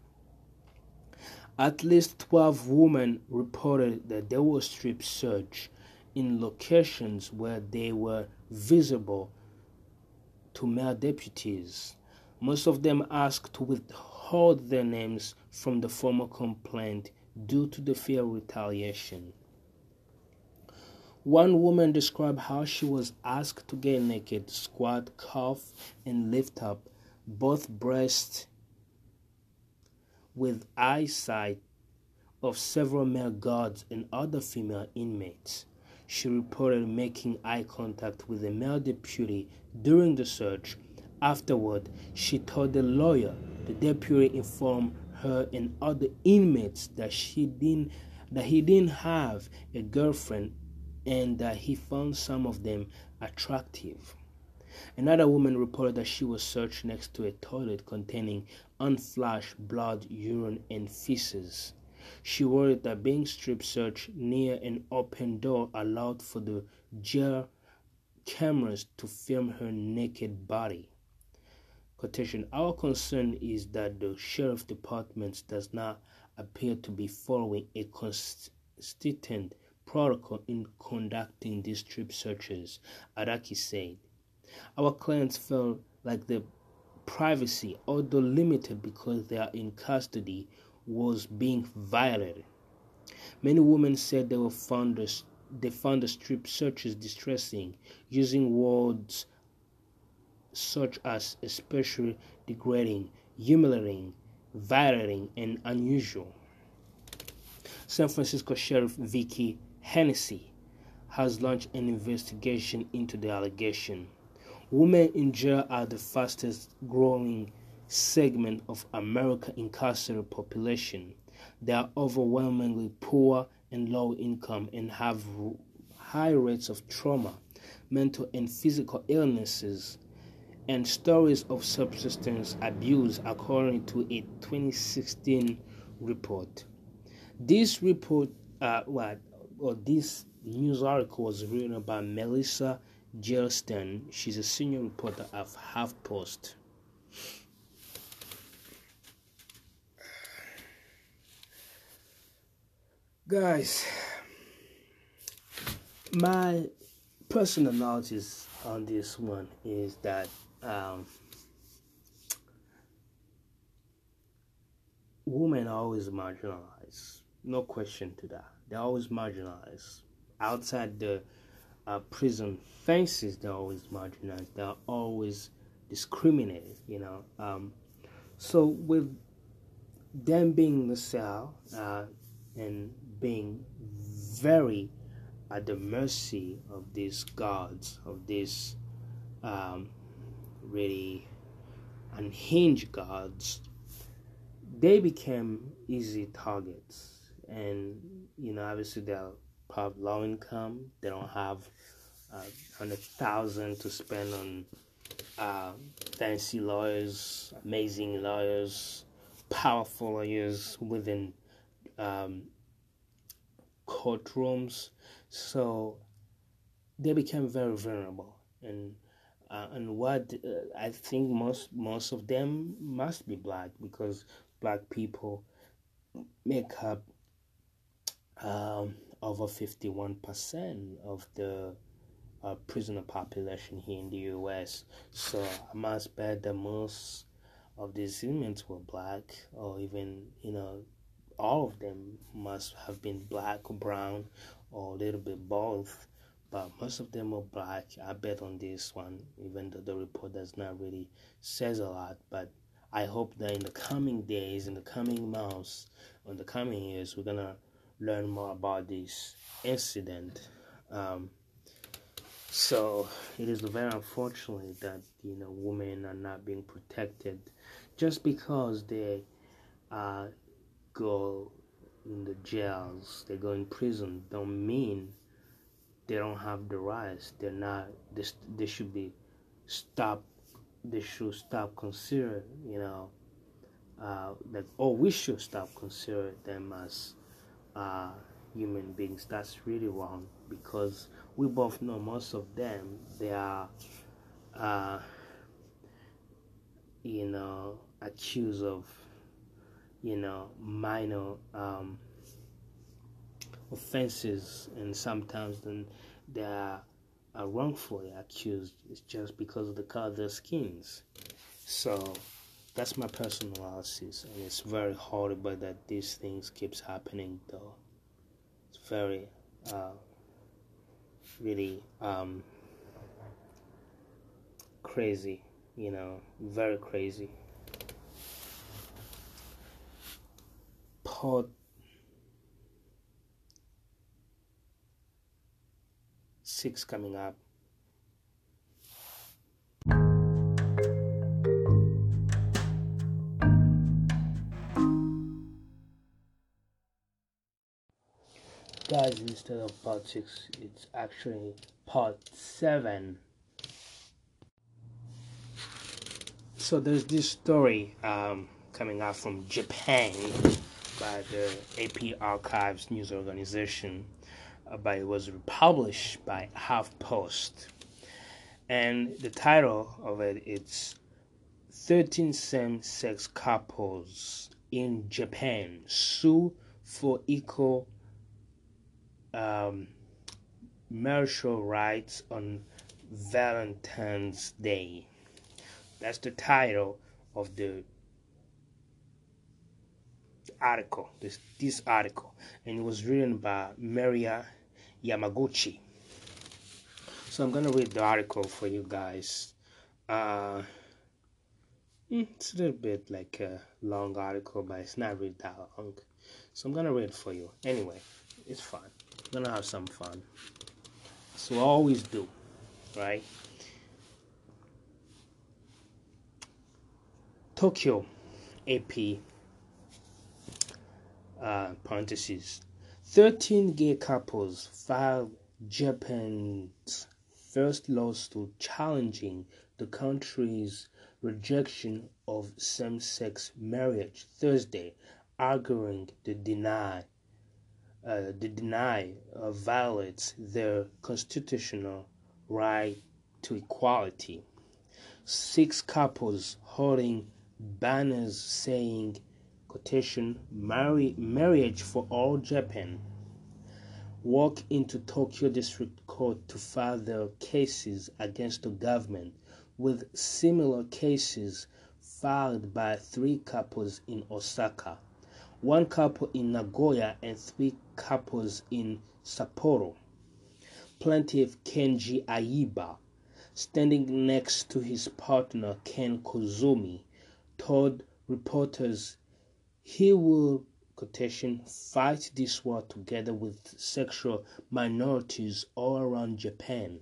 At least 12 women reported that they were strip searched in locations where they were visible to male deputies. Most of them asked to withhold their names from the formal complaint due to the fear of retaliation. One woman described how she was asked to get naked, squat, cough, and lift up both breasts with eyesight of several male guards and other female inmates. She reported making eye contact with a male deputy during the search Afterward, she told the lawyer the deputy informed her and other inmates that she didn't that he didn't have a girlfriend and that he found some of them attractive. Another woman reported that she was searched next to a toilet containing unflushed blood, urine, and feces. She worried that being strip searched near an open door allowed for the jail cameras to film her naked body. Quotation Our concern is that the sheriff department does not appear to be following a consistent protocol in conducting these strip searches, Adachi said. Our clients felt like their privacy, although limited because they are in custody, was being violated. Many women said they were found the, they found the strip searches distressing, using words such as especially degrading, humiliating, violating, and unusual. San Francisco Sheriff Vicky Hennessy has launched an investigation into the allegation. Women in jail are the fastest growing segment of America's incarcerated population. They are overwhelmingly poor and low income and have high rates of trauma, mental and physical illnesses, and stories of subsistence abuse, according to a 2016 report. This report, uh, what, or this news article was written by Melissa Jeltsen. She's a senior reporter of HuffPost. Guys, my personal analysis on this one is that um, women are always marginalized. No question to that. They're always marginalized. outside the uh, prison fences, they're always marginalized. They're always discriminated. You know. Um, so with them being in the cell uh, and being very at the mercy of these gods, of these um, really unhinged gods, they became easy targets. And, you know, obviously they're probably low income, they don't have uh, 100,000 to spend on uh, fancy lawyers, amazing lawyers, powerful lawyers within um, courtrooms. So they became very vulnerable, and uh, and what uh, I think most most of them must be black because black people make up um, over fifty one percent of the uh, prisoner population here in the U.S. So I must bet that most of these inmates were black, or even you know, all of them must have been black or brown, or a little bit both. But most of them were black. I bet on this one, even though the report does not really says a lot. But I hope that in the coming days, in the coming months, in the coming years, we're gonna learn more about this incident. Um, so it is very unfortunate that you know women are not being protected just because they uh, go in the jails, they go in prison, don't mean they don't have the rights. They're not. They, they should be stopped. They should stop consider. You know, uh, that oh, we should stop consider them as uh, human beings. That's really wrong because we both know most of them they are uh, you know accused of you know minor um, offenses and sometimes then they are, are wrongfully accused it's just because of the color of their skins so that's my personal analysis and it's very horrible that these things keeps happening though it's very uh, really um, crazy, you know, very crazy. Part six coming up. Guys instead of part 6 it's actually part 7 so there's this story um, coming out from japan by the ap archives news organization uh, but it was republished by HuffPost. And the title of it it is 13 same-sex couples in japan sue for equal um, marital rights on Valentine's Day. That's the title of the article. This this article, and it was written by Maria Yamaguchi. So I'm gonna read the article for you guys. Uh, hmm, it's a little bit like a long article, but it's not really that long. So I'm gonna read it for you. Anyway, it's fun gonna have some fun. So I always do, right? Tokyo AP uh, parentheses 13 gay couples filed Japan's first lawsuit challenging the country's rejection of same sex marriage Thursday, arguing the deny uh, they deny uh, violates their constitutional right to equality. Six couples holding banners saying, quotation, marry, marriage for all Japan, walk into Tokyo District Court to file their cases against the government, with similar cases filed by three couples in Osaka one couple in Nagoya and three couples in Sapporo. plaintiff Kenji Aiba, standing next to his partner Ken Kozumi, told reporters he will quotation fight this war together with sexual minorities all around Japan.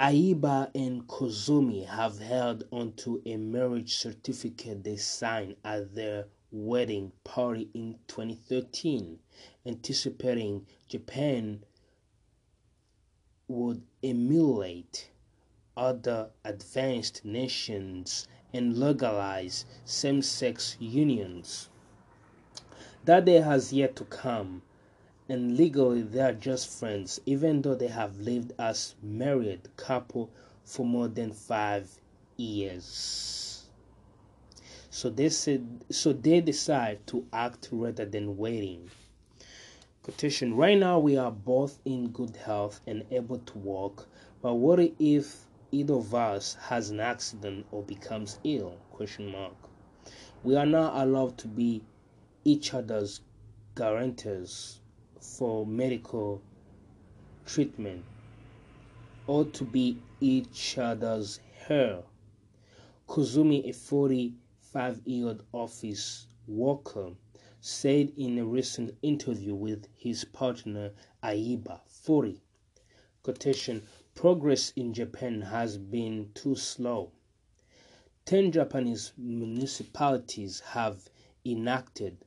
Aiba and Kozumi have held onto a marriage certificate they signed at their wedding party in 2013, anticipating Japan would emulate other advanced nations and legalize same sex unions. That day has yet to come, and legally they are just friends, even though they have lived as married couple for more than five years. So they said so they decide to act rather than waiting. Quotation Right now we are both in good health and able to walk, but what if either of us has an accident or becomes ill? Question mark. We are not allowed to be each other's guarantors for medical treatment or to be each other's heir. Kozumi, a 45 year old office worker, said in a recent interview with his partner Aiba, 40, quotation, progress in Japan has been too slow. Ten Japanese municipalities have enacted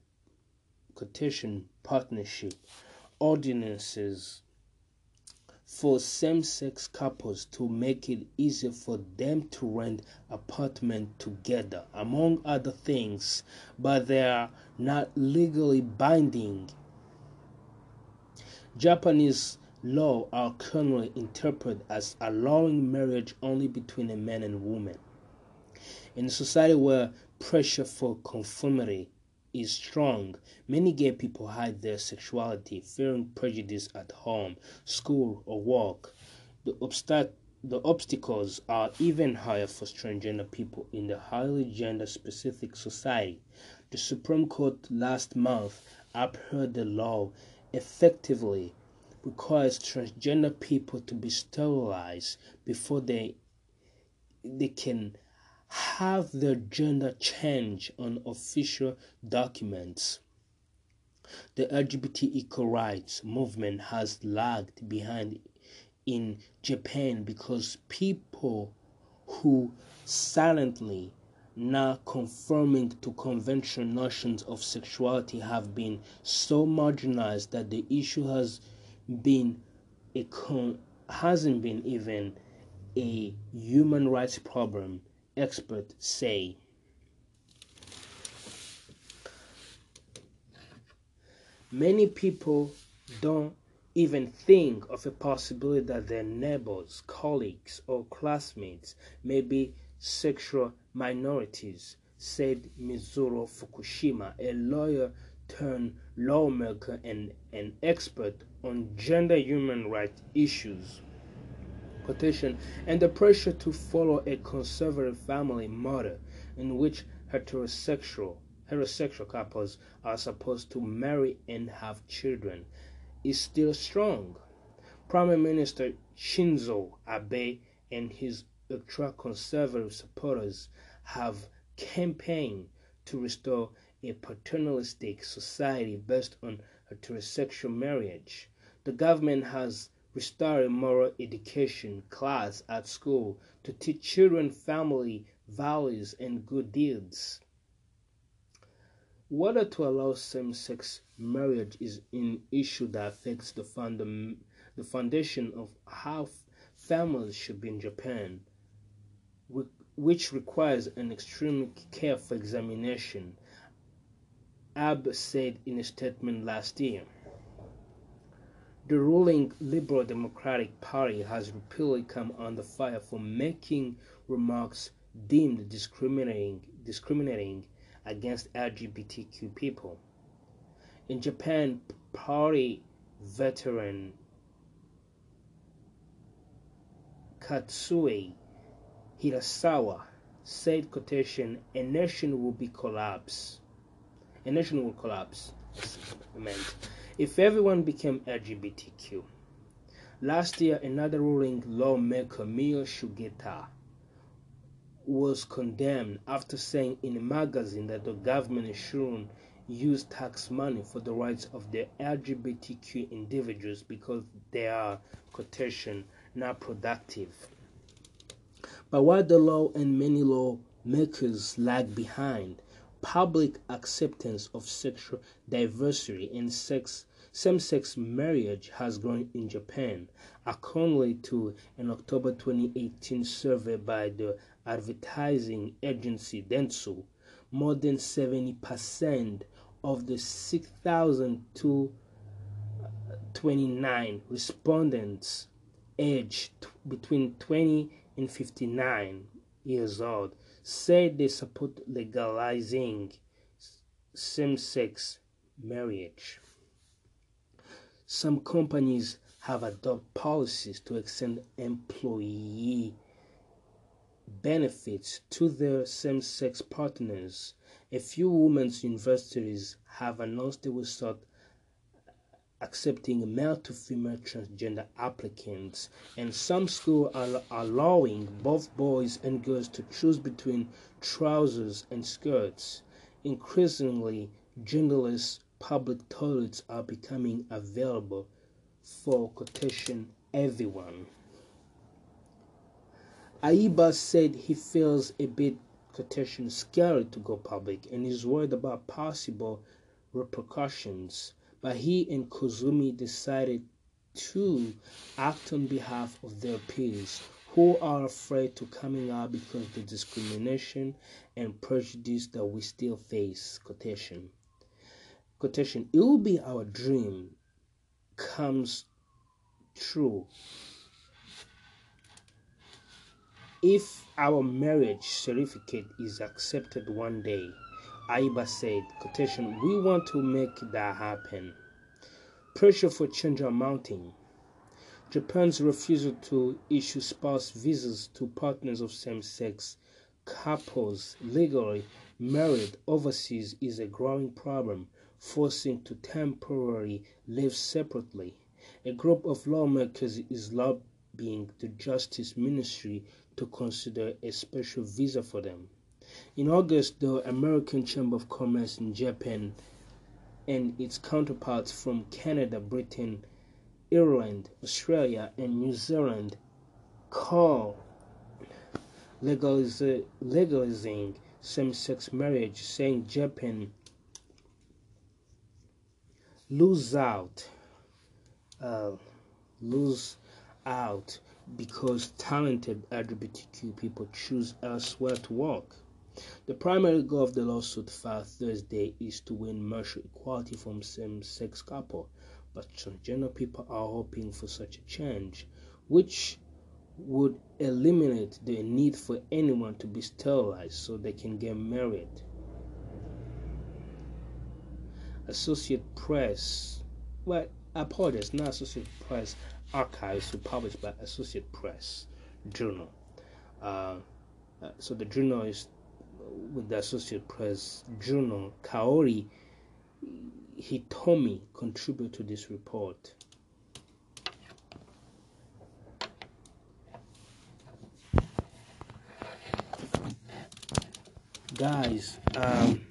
quotation partnership ordinances for same-sex couples to make it easier for them to rent apartment together among other things but they are not legally binding. Japanese law are currently interpreted as allowing marriage only between a man and woman. In a society where pressure for conformity is strong. Many gay people hide their sexuality, fearing prejudice at home, school, or work. The, obstac- the obstacles are even higher for transgender people in the highly gender specific society. The Supreme Court last month upheld the law effectively requires transgender people to be sterilized before they they can have their gender change on official documents. The LGBT equal rights movement has lagged behind in Japan because people who silently not conforming to conventional notions of sexuality have been so marginalized that the issue has been a con- hasn't been even a human rights problem experts say. Many people don't even think of a possibility that their neighbors, colleagues, or classmates may be sexual minorities, said Mizuho Fukushima, a lawyer turned lawmaker and an expert on gender human rights issues and the pressure to follow a conservative family model in which heterosexual heterosexual couples are supposed to marry and have children is still strong. Prime Minister Shinzo Abe and his ultra conservative supporters have campaigned to restore a paternalistic society based on heterosexual marriage. The government has restore a moral education class at school to teach children family values and good deeds. Whether to allow same sex marriage is an issue that affects the, fundam- the foundation of how families should be in Japan, which requires an extremely careful examination, Abe said in a statement last year. The ruling Liberal Democratic Party has repeatedly come under fire for making remarks deemed discriminating, discriminating against LGBTQ people. In Japan, party veteran Katsuei Hirasawa said quotation a nation will be collapse a nation will collapse if everyone became LGBTQ. Last year, another ruling lawmaker, Mio Sugita, was condemned after saying in a magazine that the government shouldn't use tax money for the rights of the LGBTQ individuals because they are, quotation, not productive. But while the law and many lawmakers lag behind, public acceptance of sexual diversity and sex same-sex marriage has grown in Japan, according to an October 2018 survey by the advertising agency Dentsu. More than 70% of the 6,229 respondents aged between 20 and 59 years old said they support legalizing same sex marriage. Some companies have adopted policies to extend employee benefits to their same sex partners. A few women's universities have announced they will start accepting male to female transgender applicants, and some schools are allowing both boys and girls to choose between trousers and skirts. Increasingly, genderless public toilets are becoming available for quotation everyone. Aiba said he feels a bit quotation scared to go public and is worried about possible repercussions, but he and Kozumi decided to act on behalf of their peers who are afraid to coming out because of the discrimination and prejudice that we still face quotation quotation it will be our dream comes true if our marriage certificate is accepted one day. Aiba said quotation we want to make that happen. Pressure for change are mounting. Japan's refusal to issue spouse visas to partners of same-sex couples legally married overseas is a growing problem forcing to temporarily live separately. A group of lawmakers is lobbying the Justice Ministry to consider a special visa for them. In August, the American Chamber of Commerce in Japan and its counterparts from Canada, Britain, Ireland, Australia, and New Zealand call legalizing same sex marriage, saying Japan lose out uh, lose out because talented LGBTQ people choose elsewhere to work. The primary goal of the lawsuit filed Thursday is to win martial equality from same-sex couple, but transgender people are hoping for such a change, which would eliminate the need for anyone to be sterilized so they can get married. Associate Press, well, I apologize, not Associate Press Archives, who published by Associate Press Journal. Uh, uh, so the journal is with the Associate Press Journal. Kaori Hitomi contribute to this report. Guys, um,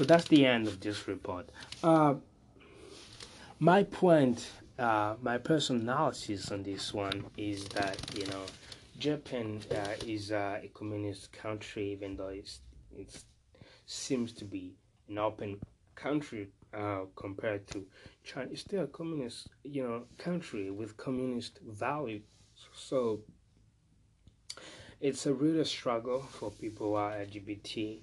so that's the end of this report. Uh, my point, uh, my personal analysis on this one is that you know, Japan uh, is a communist country, even though it's it seems to be an open country uh, compared to China. It's still a communist, you know, country with communist values. So it's a real struggle for people who are LGBT.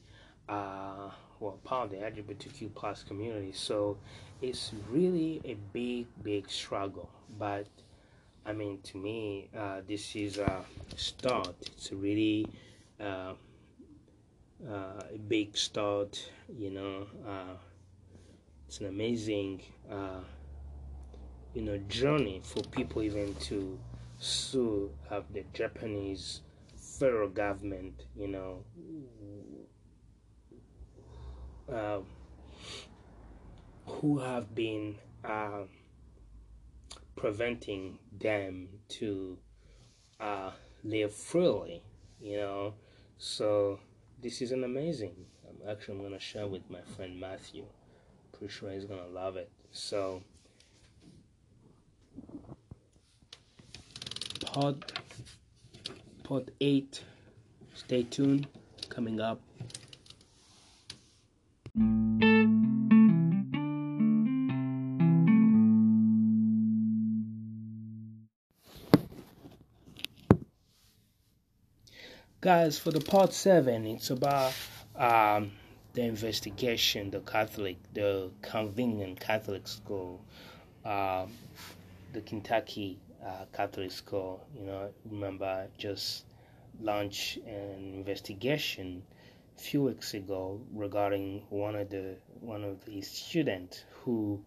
Uh, well, part of the LGBTQ plus community. So it's really a big, big struggle. But I mean, to me, uh, this is a start. It's really uh, uh, a big start. You know, uh, it's an amazing, uh, you know, journey for people even to sue of the Japanese federal government. You know, uh, who have been uh, preventing them to uh, live freely, you know. So this is an amazing. I'm actually I'm gonna share with my friend Matthew. Pretty sure he's gonna love it. So pod pod eight. Stay tuned. Coming up. Guys, for the part seven, it's about um, the investigation, the Catholic, the convenient Catholic school, uh, the Kentucky uh, Catholic school. You know, remember just launched an investigation a few weeks ago regarding one of the one of the students who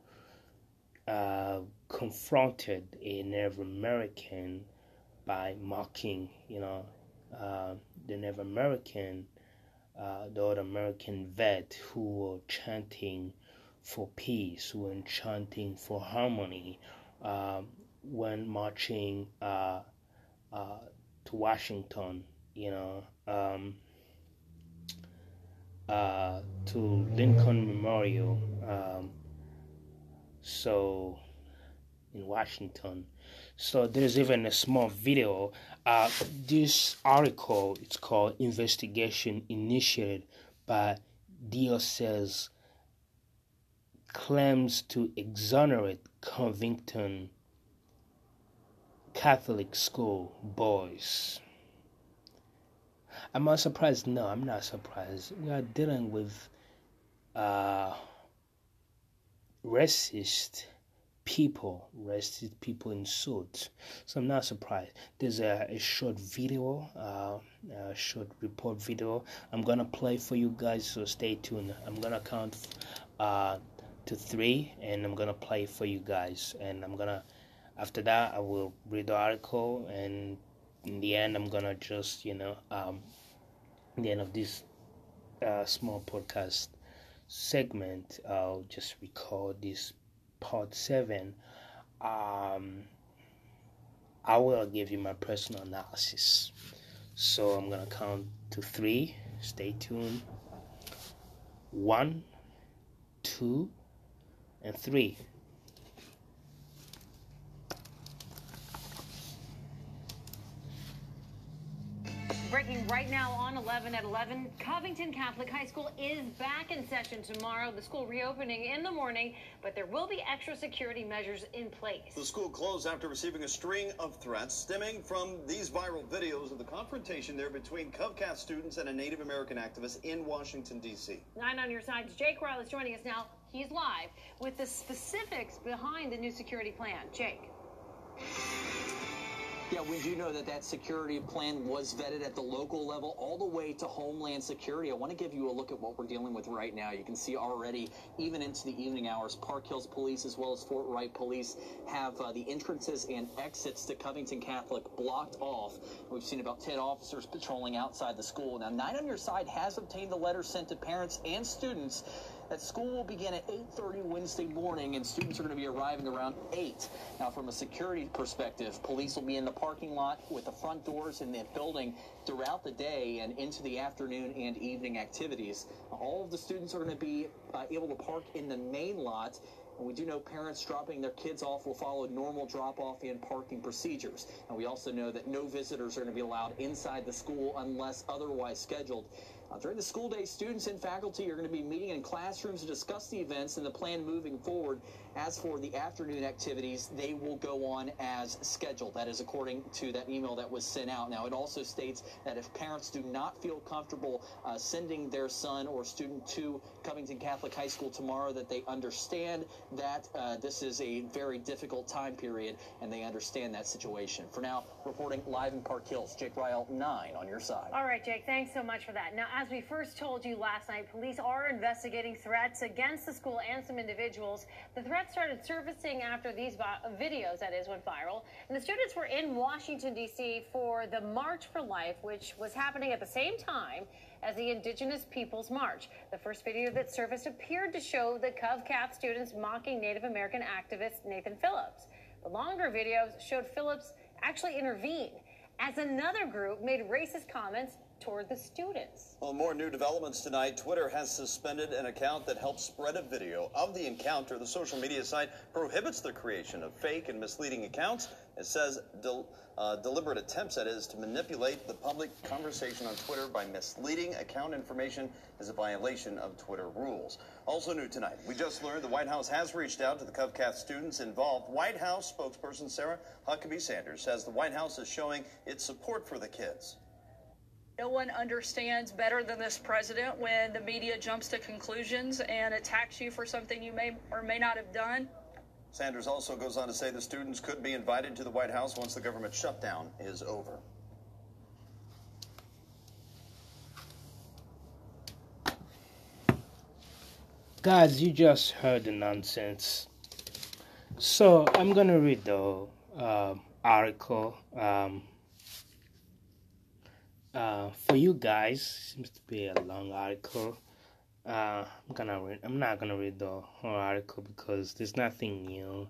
uh, confronted a Native American by mocking, you know, uh, the Native American, uh, the other American vet who were chanting for peace, who were chanting for harmony um, when marching uh, uh, to Washington, you know, um, uh, to Lincoln Memorial. Um, so in Washington. So there's even a small video. Uh, this article it's called "Investigation Initiated by Diocese Claims to Exonerate Covington Catholic School Boys." Am I surprised? No, I'm not surprised. We are dealing with uh, racist people, racist people in suits. So I'm not surprised. There's a, a short video, uh, a short report video. I'm gonna play for you guys, so stay tuned. I'm gonna count uh, to three, and I'm gonna play for you guys. And I'm gonna, after that, I will read the article, and in the end, I'm gonna just, you know, um, the end of this uh, small podcast segment, I'll just record this part 7. Um, I will give you my personal analysis. So I'm to count to three. Stay tuned. One, two, and three. Breaking right now on 11 at 11, Covington Catholic High School is back in session tomorrow. The school reopening in the morning, but there will be extra security measures in place. The school closed after receiving a string of threats stemming from these viral videos of the confrontation there between CovCath students and a Native American activist in Washington, D.C. Nine on your sides. Jake Ryle is joining us now. He's live with the specifics behind the new security plan. Jake. Yeah, we do know that that security plan was vetted at the local level all the way to Homeland Security. I want to give you a look at what we're dealing with right now. You can see already, even into the evening hours, Park Hills Police as well as Fort Wright Police have uh, the entrances and exits to Covington Catholic blocked off. We've seen about 10 officers patrolling outside the school. Now, Nine on Your Side has obtained the letter sent to parents and students that school will begin at 8.30 Wednesday morning, and students are going to be arriving around 8. Now, from a security perspective, police will be in the parking lot with the front doors in the building throughout the day and into the afternoon and evening activities. All of the students are going to be uh, able to park in the main lot and we do know parents dropping their kids off will follow normal drop-off and parking procedures. And we also know that no visitors are going to be allowed inside the school unless otherwise scheduled. Uh, during the school day, students and faculty are going to be meeting in classrooms to discuss the events and the plan moving forward. As for the afternoon activities, they will go on as scheduled. That is according to that email that was sent out. Now, it also states that if parents do not feel comfortable uh, sending their son or student to Covington Catholic High School tomorrow, that they understand that uh, this is a very difficult time period and they understand that situation. For now, reporting live in Park Hills, Jake Ryle, 9 on your side. All right, Jake, thanks so much for that. Now, as we first told you last night, police are investigating threats against the school and some individuals. The threats started surfacing after these videos, that is, went viral. And the students were in Washington, D.C. for the March for Life, which was happening at the same time as the Indigenous Peoples March. The first video that surfaced appeared to show the CovCath students mocking Native American activist Nathan Phillips. The longer videos showed Phillips actually intervene as another group made racist comments toward the students. Well, more new developments tonight. Twitter has suspended an account that helped spread a video of the encounter. The social media site prohibits the creation of fake and misleading accounts. It says del uh, deliberate attempts, that is, to manipulate the public conversation on Twitter by misleading account information is a violation of Twitter rules. Also new tonight, we just learned the White House has reached out to the CovCath students involved. White House spokesperson Sarah Huckabee Sanders says the White House is showing its support for the kids. No one understands better than this president when the media jumps to conclusions and attacks you for something you may or may not have done. Sanders also goes on to say the students could be invited to the White House once the government shutdown is over. Guys, you just heard the nonsense. So I'm gonna read the uh, article. Um, uh, for you guys, seems to be a long article. Uh, I'm gonna read. I'm not gonna read the whole article because there's nothing new,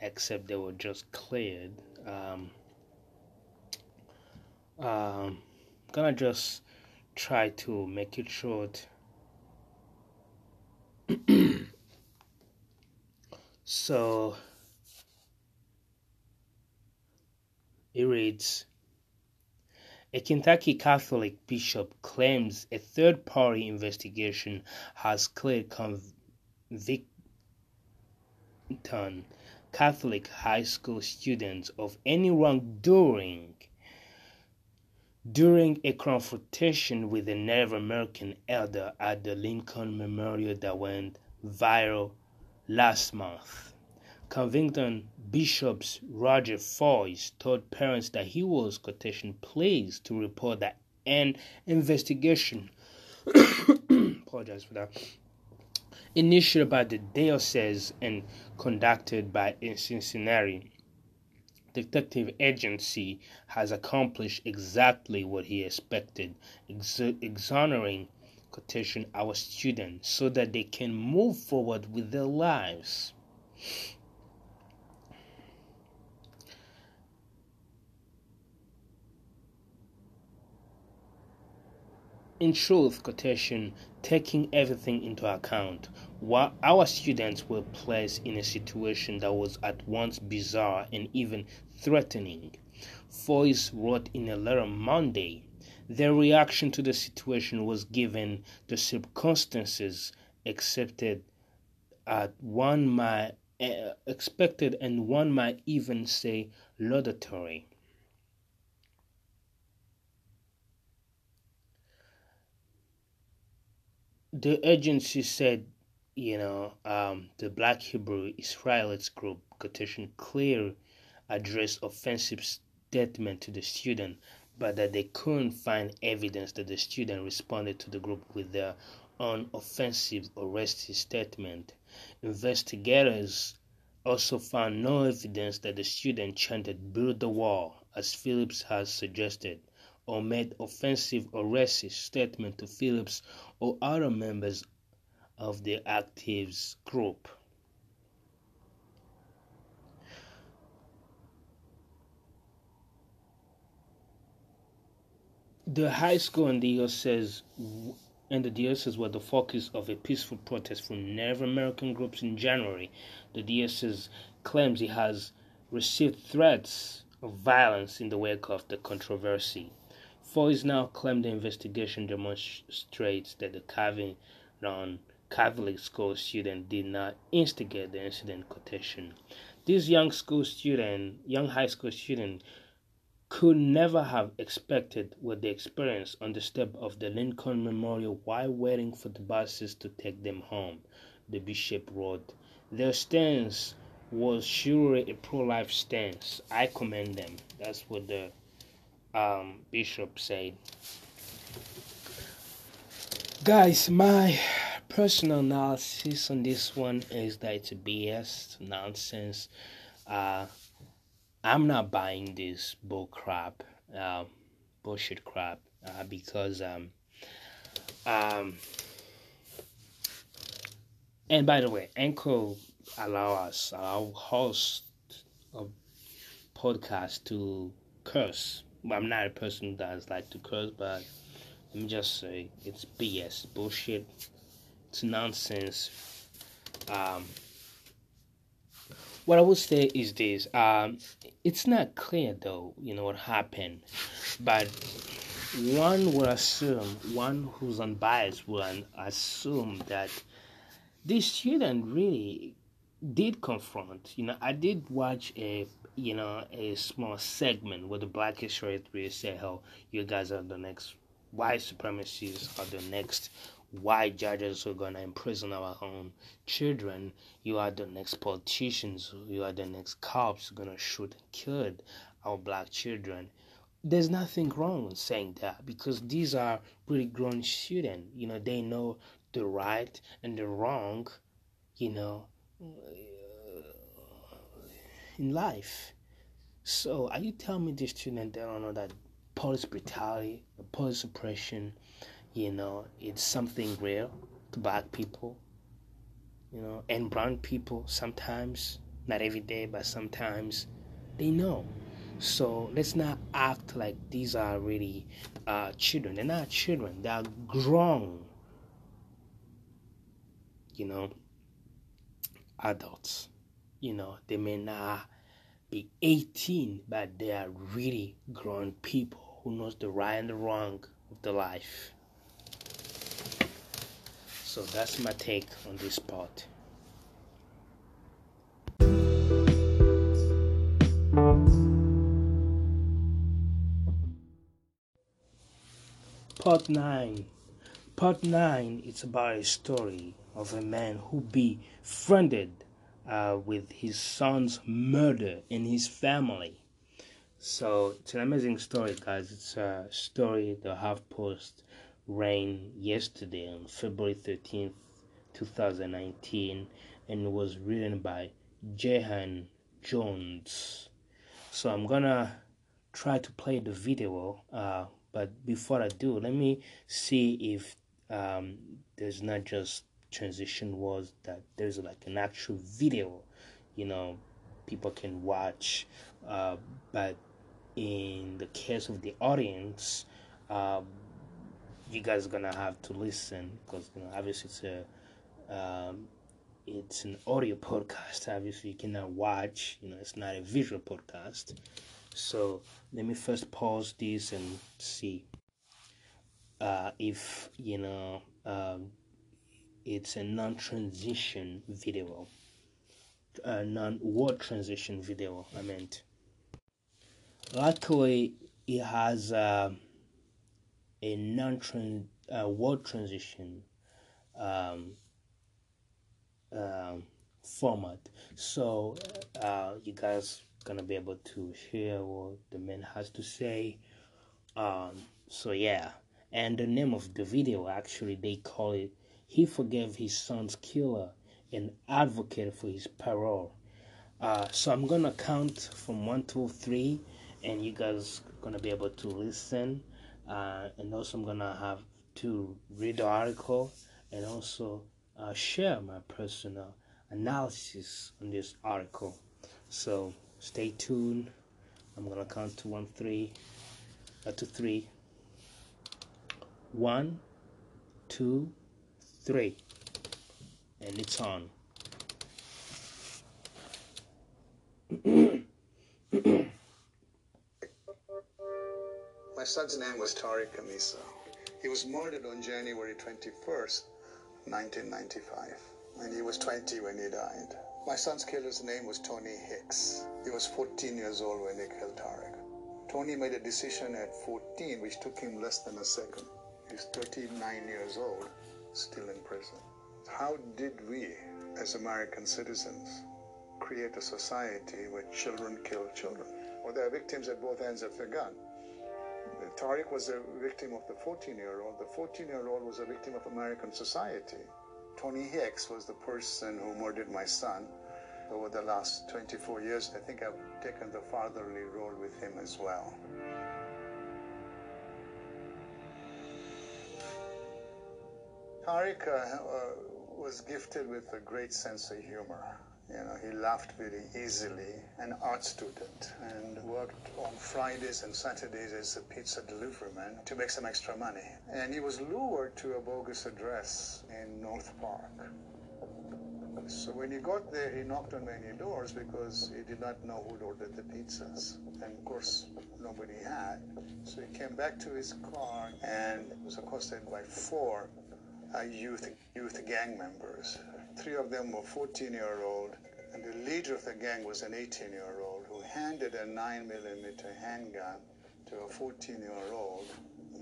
except they were just cleared. Um, um, gonna just try to make it short. so it reads a Kentucky Catholic bishop claims a third party investigation has cleared Covington Catholic high school students of any wrongdoing during a confrontation with a Native American elder at the Lincoln Memorial that went viral last month. Covington Bishop's Roger Foys told parents that he was quotation pleased to report that an investigation apologize for that initiated by the diocese and conducted by a Cincinnati detective agency has accomplished exactly what he expected, ex- exonerating quotation our students so that they can move forward with their lives. In truth, quotation, taking everything into account, while our students were placed in a situation that was at once bizarre and even threatening. Foys wrote in a letter Monday. Their reaction to the situation was given the circumstances accepted at one might uh, expected and one might even say laudatory. The agency said, you know, um, the Black Hebrew Israelites group quotation clear addressed offensive statement to the student, but that they couldn't find evidence that the student responded to the group with their own offensive or racist statement. Investigators also found no evidence that the student chanted "Build the wall," as Phillips has suggested or made offensive or racist statement to Phillips or other members of the actives group. The high school in the diocese and the diocese were the focus of a peaceful protest from Native American groups in January. The diocese claims it has received threats of violence in the wake of the controversy. Foys now claimed the investigation demonstrates that the Covington Catholic school student did not instigate the incident quotation. This young school student, young high school student, could never have expected what they experienced on the step of the Lincoln Memorial while waiting for the buses to take them home, the bishop wrote. Their stance was surely a pro life stance. I commend them. That's what the um, Bishop said. guys, my personal analysis on this one is that it's BS nonsense. Uh, I'm not buying this bull crap, uh, bullshit crap, uh, because um, um, and by the way, Anchor allow us, allow host of podcast to curse. I'm not a person that's like to curse, but let me just say it's BS, bullshit, it's nonsense. Um, what I would say is this: um, it's not clear though, you know what happened, but one would assume, one who's unbiased would assume that this student really did confront. You know, I did watch a you know a small segment where the Black History really say, how you guys are the next white supremacists, are the next white judges who are gonna imprison our own children. You are the next politicians. You are the next cops who are gonna shoot and kill our black children. There's nothing wrong with saying that because these are pretty grown students. You know, they know the right and the wrong. You know, in life. So, are you telling me these student they don't know that police brutality, police oppression, you know, it's something real to black people, you know, and brown people sometimes, not every day, but sometimes they know. So let's not act like these are really uh, children. They're not children, they are grown, you know, adults. You know, they may not be 18, but they are really grown people who knows the right and the wrong of the life. So that's my take on this part. Part 9. Part 9 it's about a story of a man who befriended uh, with his son's murder in his family. So it's an amazing story, guys. It's a story the HuffPost ran yesterday on February 13th, 2019, and was written by Jehan Jones. So I'm gonna try to play the video, uh, but before I do, let me see if um, there's not just transition was that there's like an actual video, you know, people can watch. Uh, but in the case of the audience, uh, you guys are gonna have to listen because you know obviously it's a um, it's an audio podcast. Obviously, you cannot watch. You know, it's not a visual podcast. So let me first pause this and see uh, if you know um, it's a non-transition video. A non-word transition video I meant. Luckily it has uh, a non-trans uh, word transition um, uh, format. So uh, you guys gonna be able to hear what the man has to say. Um, so yeah. And the name of the video actually they call it he forgave his son's killer and advocated for his parole. Uh, so I'm gonna count from one to three, and you guys are gonna be able to listen. Uh, and also, I'm gonna have to read the article and also uh, share my personal analysis on this article. So stay tuned. I'm gonna count to one, three, uh, to three. One, two three and it's on My son's name was Tariq Khamisa. He was murdered on January 21st, 1995, and he was 20 when he died. My son's killer's name was Tony Hicks. He was 14 years old when he killed Tariq. Tony made a decision at 14, which took him less than a second. He's 39 years old still in prison. How did we, as American citizens, create a society where children kill children? Or there are victims at both ends of the gun. Uh, Tariq was a victim of the 14 year old. The 14 year old was a victim of American society. Tony Hicks was the person who murdered my son. Over the last 24 years, I think I've taken the fatherly role with him as well. Uh, uh, was gifted with a great sense of humor. You know, he laughed very easily, an art student, and worked on Fridays and Saturdays as a pizza deliveryman to make some extra money. And he was lured to a bogus address in North Park. So when he got there, he knocked on many doors because he did not know who'd ordered the pizzas. And of course, nobody had. So he came back to his car and was accosted by four youth youth gang members. Three of them were 14 year old, and the leader of the gang was an 18 year old who handed a 9 millimeter handgun to a 14 year old,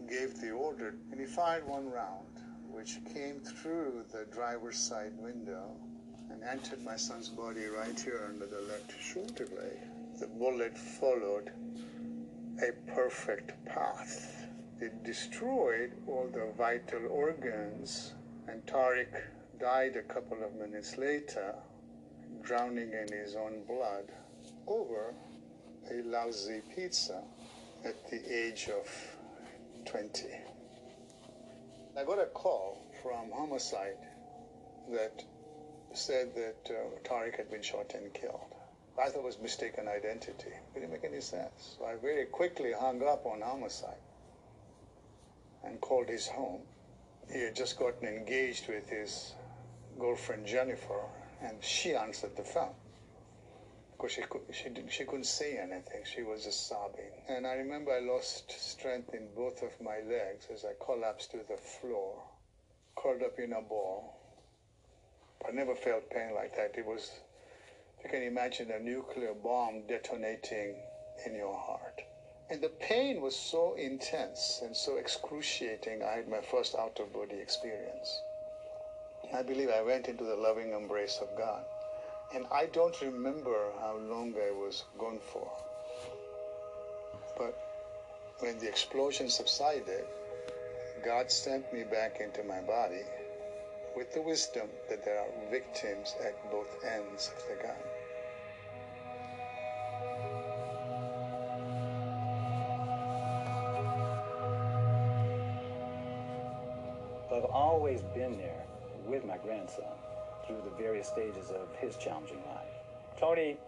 gave the order, and he fired one round, which came through the driver's side window and entered my son's body right here under the left shoulder blade. The bullet followed a perfect path. It destroyed all the vital organs, and Tariq died a couple of minutes later, drowning in his own blood over a lousy pizza at the age of 20. I got a call from homicide that said that uh, Tariq had been shot and killed. I thought it was mistaken identity. It didn't make any sense. So I very quickly hung up on homicide and called his home. He had just gotten engaged with his girlfriend Jennifer, and she answered the phone. Because she, could, she, didn't, she couldn't say anything. She was just sobbing. And I remember I lost strength in both of my legs as I collapsed to the floor, curled up in a ball. I never felt pain like that. It was, if you can imagine a nuclear bomb detonating in your heart. And the pain was so intense and so excruciating, I had my first out of body experience. I believe I went into the loving embrace of God. And I don't remember how long I was gone for. But when the explosion subsided, God sent me back into my body with the wisdom that there are victims at both ends of the gun. Various stages of his challenging life. Tony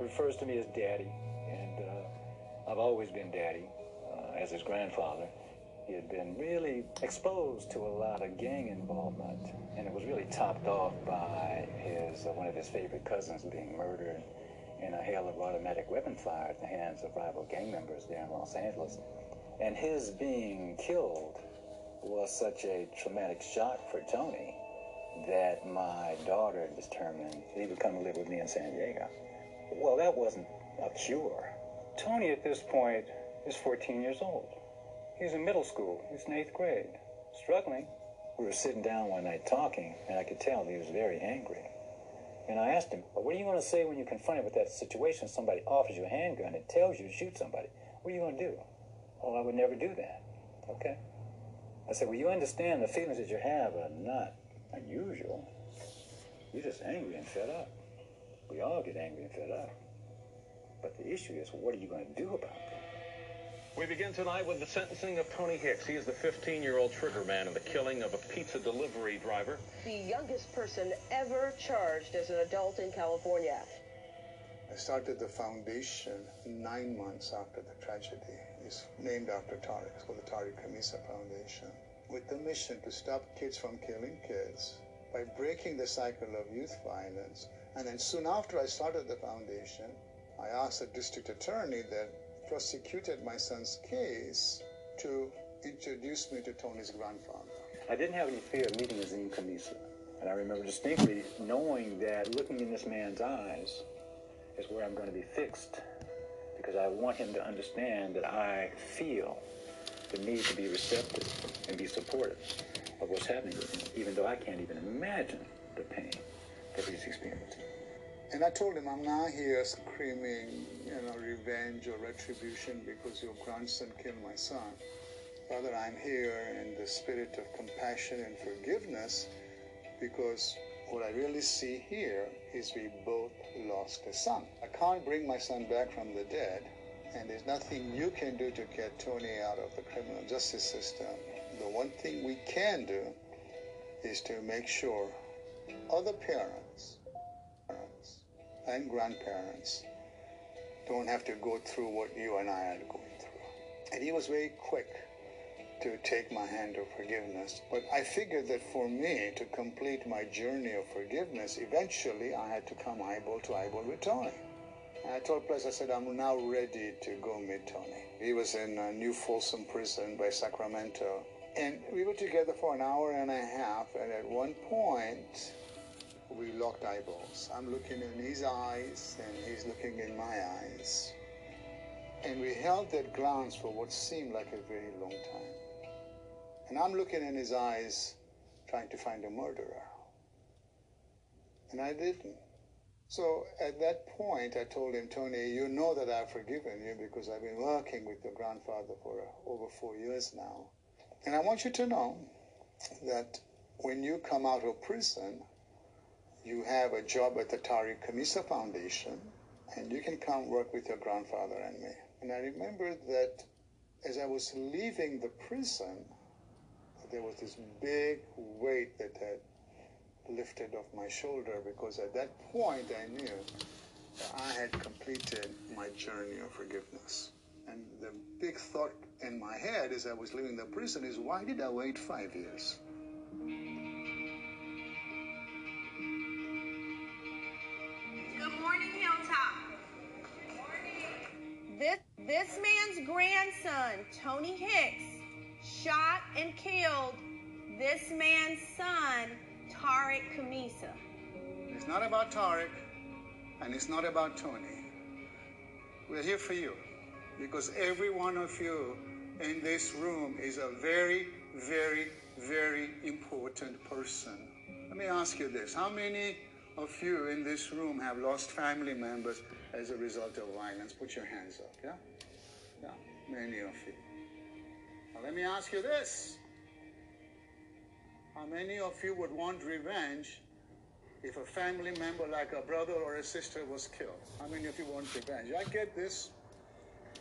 refers to me as daddy, and uh, I've always been daddy uh, as his grandfather. He had been really exposed to a lot of gang involvement, and it was really topped off by his uh, one of his favorite cousins being murdered in a hail of automatic weapon fire at the hands of rival gang members there in Los Angeles. And his being killed was such a traumatic shock for Tony that my daughter determined he would come live with me in San Diego. Well, that wasn't a cure. Tony at this point is 14 years old. He's in middle school. He's in eighth grade, struggling. We were sitting down one night talking, and I could tell he was very angry. And I asked him, what are you going to say when you're confronted with that situation? Somebody offers you a handgun and tells you to shoot somebody. What are you going to do? Oh, I would never do that. Okay. I said, well, you understand the feelings that you have are not unusual. You're just angry and fed up. We all get angry and fed up. But the issue is, what are you going to do about it? We begin tonight with the sentencing of Tony Hicks. He is the 15-year-old trigger man in the killing of a pizza delivery driver. The youngest person ever charged as an adult in California. I started the foundation nine months after the tragedy. It's named after Tariq. It's called the Tariq Khamisa Foundation. With the mission to stop kids from killing kids by breaking the cycle of youth violence. And then soon after I started the foundation, I asked the district attorney that prosecuted my son's case to introduce me to Tony's grandfather. I didn't have any fear of meeting Azim Khamisa. And I remember distinctly knowing that looking in this man's eyes is where I'm going to be fixed. Because I want him to understand that I feel the need to be receptive and be supportive of what's happening with him, even though I can't even imagine the pain that he's experiencing. And I told him, I'm not here screaming, you know, revenge or retribution because your grandson killed my son. Rather, I'm here in the spirit of compassion and forgiveness because what I really see here is we both lost a son. I can't bring my son back from the dead, and there's nothing you can do to get Tony out of the criminal justice system. The one thing we can do is to make sure other parents, parents and grandparents don't have to go through what you and I are going through. And he was very quick to take my hand of forgiveness. But I figured that for me to complete my journey of forgiveness, eventually I had to come eyeball to eyeball with Tony. I told Ples, I said, I'm now ready to go meet Tony. He was in a New Folsom prison by Sacramento. And we were together for an hour and a half, and at one point, we locked eyeballs. I'm looking in his eyes, and he's looking in my eyes. And we held that glance for what seemed like a very long time. And I'm looking in his eyes, trying to find a murderer. And I didn't. So at that point, I told him, Tony, you know that I've forgiven you because I've been working with your grandfather for uh, over four years now. And I want you to know that when you come out of prison, you have a job at the Tariq Khamisa Foundation, and you can come work with your grandfather and me. And I remember that as I was leaving the prison, there was this big weight that had lifted off my shoulder because at that point I knew that I had completed my journey of forgiveness. And the big thought in my head as I was leaving the prison is why did I wait five years? Good morning, Hilltop. Good morning. This this man's grandson, Tony Hicks, shot and killed this man's son, Tariq Khamisa. It's not about Tariq, and it's not about Tony. We're here for you because every one of you in this room is a very, very, very important person. Let me ask you this how many of you in this room have lost family members as a result of violence? Put your hands up, yeah? Yeah, many of you. Now, let me ask you this. How many of you would want revenge if a family member, like a brother or a sister, was killed? How many of you want revenge? I get this,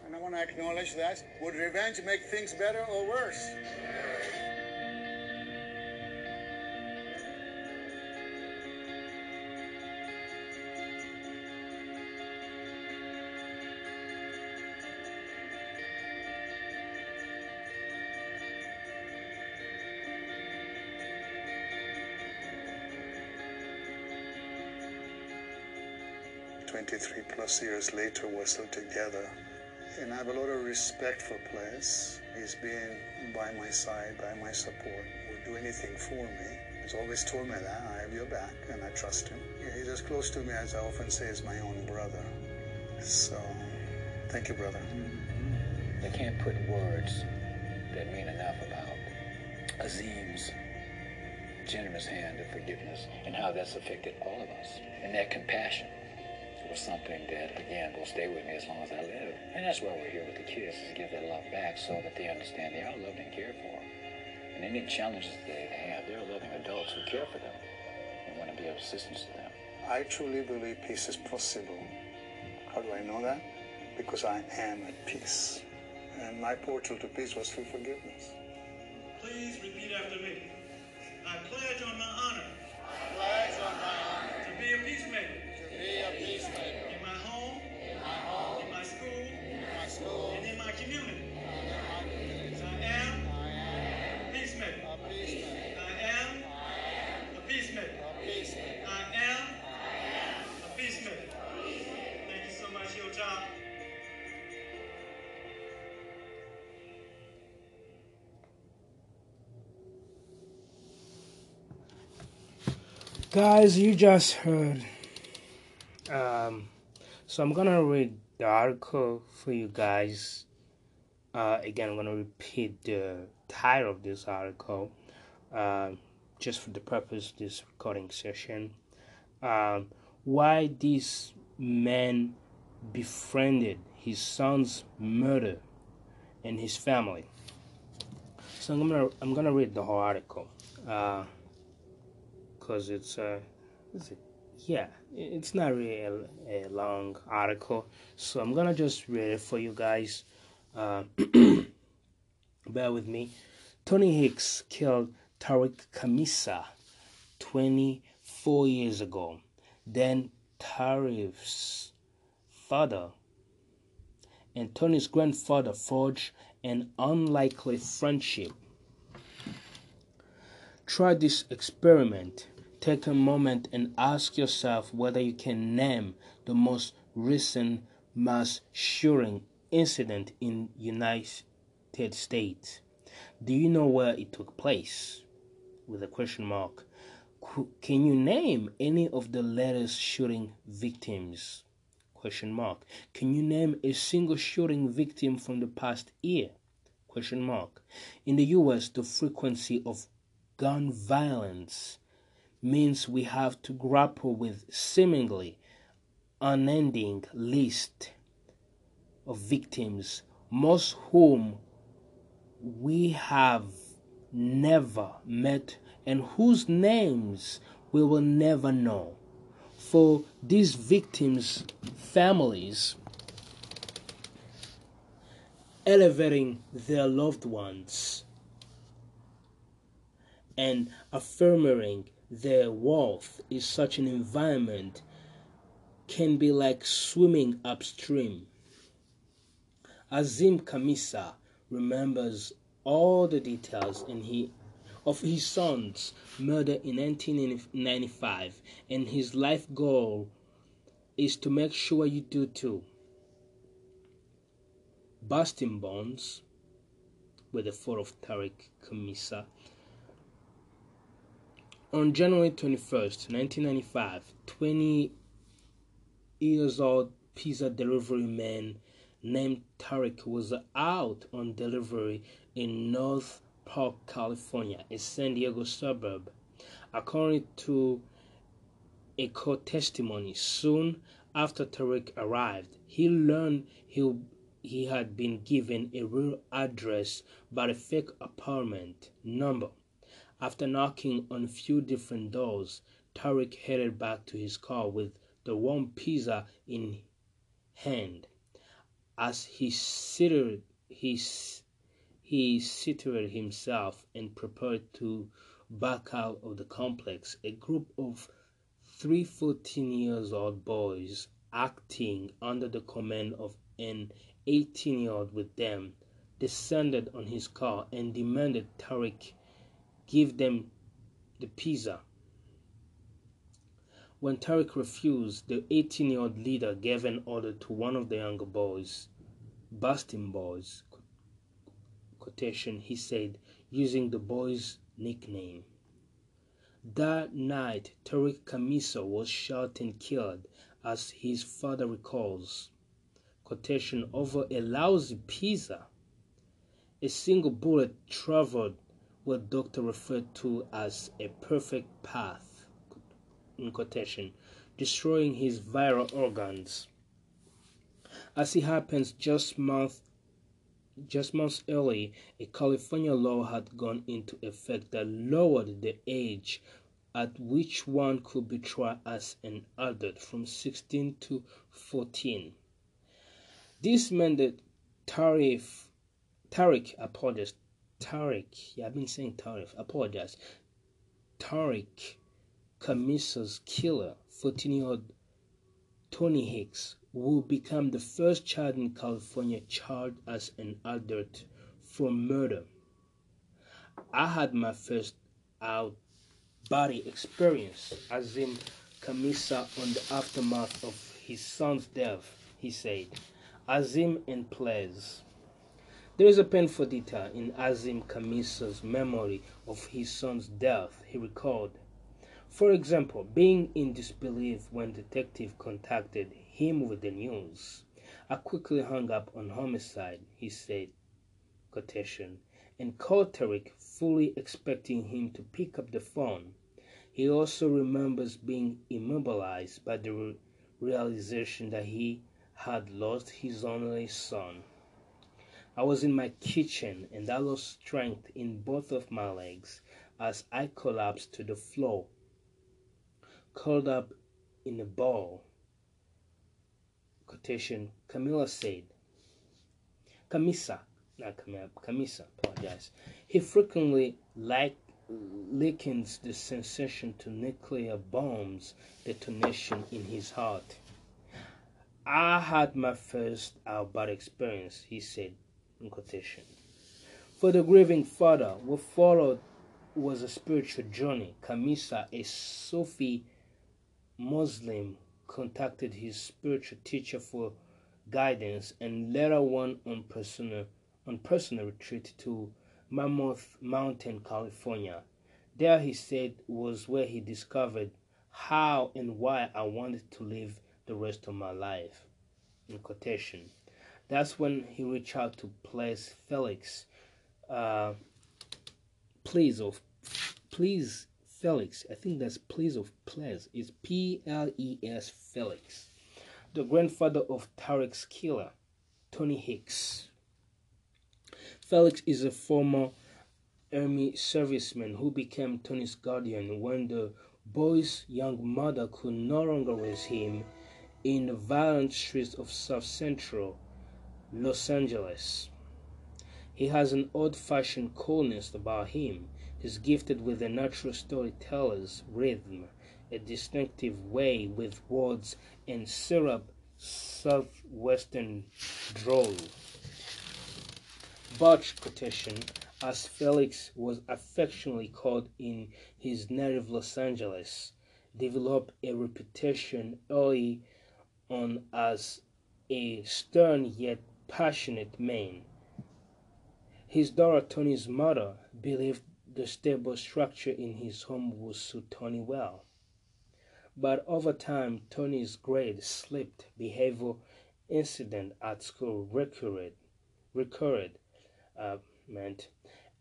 and I want to acknowledge that. Would revenge make things better or worse? Twenty-three plus years later, we're still together. And I have a lot of respect for Ples. He's been by my side, by my support, would do anything for me. He's always told me that I have your back and I trust him. He's as close to me as I often say is my own brother. So, thank you, brother. I can't put words that mean enough about Azim's generous hand of forgiveness and how that's affected all of us. And that compassion was something that, again, will stay with me as long as I live. And that's why we're here with the kids, is to give that love back so that they understand they are loved and cared for. And any challenges they have, they're loving adults who care for them and want to be of assistance to them. I truly believe peace is possible. How do I know that? Because I am at peace. And my portal to peace was through forgiveness. Please repeat after me. I pledge on my honor. I pledge on my honor. To be a peacemaker. Be a peacemaker. In my home. In my school. In my school. And in my community. I am. I am. A peacemaker. I am. I am. A peacemaker. A peacemaker. I am. A peacemaker. Thank you so much, Hilltop. Guys, you just heard. So I'm gonna read the article for you guys. Uh, again, I'm gonna repeat the title of this article, um, just for the purpose of this recording session. Um, why this man befriended his son's murder and his family. So I'm gonna I'm gonna read the whole article, uh, cause it's uh? Yeah, it's not really a, long article. So I'm gonna just read it for you guys. Uh, bear with me. Tony Hicks killed Tariq Khamisa 24 years ago. Then Tariq's father and Tony's grandfather forged an unlikely friendship. Try this experiment. Take a moment and ask yourself whether you can name the most recent mass shooting incident in United States. Do you know where it took place? With a question mark. Can you name any of the latest shooting victims? Question mark. Can you name a single shooting victim from the past year? Question mark. In the US, the frequency of gun violence means we have to grapple with seemingly unending list of victims, most whom we have never met and whose names we will never know. For these victims' families, elevating their loved ones and affirming their wealth is such an environment can be like swimming upstream. Azim Khamisa remembers all the details and he of his son's murder in 1995, and his life goal is to make sure you do too. Busting Bonds, with the photo of Tariq Khamisa. On January 21st, 1995, 20 years old pizza delivery man named Tariq was out on delivery in North Park, California, a San Diego suburb. According to a court testimony, soon after Tariq arrived, he learned he, he had been given a real address but a fake apartment number. After knocking on a few different doors, Tariq headed back to his car with the warm pizza in hand. As he seated, he he situated himself and prepared to back out of the complex. A group of three 14 years old boys acting under the command of an 18 year old with them descended on his car and demanded Tariq give them the pizza. When Tariq refused, the 18 year old leader gave an order to one of the younger boys, Busting Boys, quotation he said, using the boy's nickname. That night, Tariq Khamisa was shot and killed, as his father recalls. Quotation over a lousy pizza. A single bullet traveled what doctor referred to as a perfect path, in quotation, destroying his viral organs. As it happens, just month just months early, a California law had gone into effect that lowered the age at which one could be tried as an adult from 16 to 14. This meant that Tarif, Tariq, apologize, Tariq, yeah, I've been saying Tariq. apologize, Tariq Khamisa's killer, 14 year old Tony Hicks, will become the first child in California charged as an adult for murder. I had my first out body experience, Azim Khamisa, on the aftermath of his son's death, he said. Azim and Ples. There is a painful detail in Azim Khamisa's memory of his son's death, he recalled. For example, being in disbelief when detective contacted him with the news. I quickly hung up on homicide, he said, quotation, and called Tariq, fully expecting him to pick up the phone. He also remembers being immobilized by the re- realization that he had lost his only son. I was in my kitchen and I lost strength in both of my legs as I collapsed to the floor, curled up in a ball. Quotation Camilla said, Khamisa, not Camilla, Khamisa, apologize. He frequently like, likens the sensation to nuclear bombs detonation in his heart. I had my first out experience, he said quotation. For the grieving father, what followed was a spiritual journey. Khamisa, a Sufi Muslim, contacted his spiritual teacher for guidance and later went on personal on personal retreat to Mammoth Mountain, California. There he said was where he discovered how and why I wanted to live the rest of my life. In quotation. That's when he reached out to Place Felix. Uh, please of please Felix. I think that's please of Ples. It's P L E S Felix. The grandfather of Tariq's killer, Tony Hicks. Felix is a former Army serviceman who became Tony's guardian when the boy's young mother could no longer raise him in the violent streets of South Central Los Angeles. He has an old fashioned coolness about him. He's gifted with a natural storyteller's rhythm, a distinctive way with words, and syrup southwestern drawl. Butch quotation, as Felix was affectionately called in his native Los Angeles, developed a reputation early on as a stern yet passionate man. His daughter Tony's mother believed the stable structure in his home would suit Tony well. But over time, Tony's grade slipped, behavior incident at school recurred, recurred uh, meant,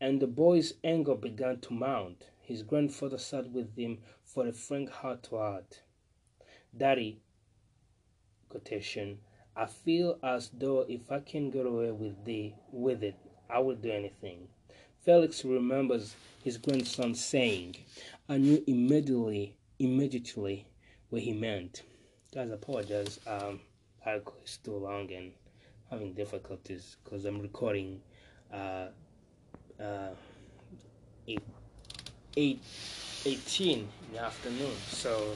and the boy's anger began to mount. His grandfather sat with him for a frank heart to heart. Daddy, quotation, I feel as though if I can get away with the with it, I will do anything. Felix remembers his grandson saying, I knew immediately immediately what he meant. Guys, I apologize. Um article is too long and having difficulties because I'm recording uh uh eight, eight, 18 in the afternoon so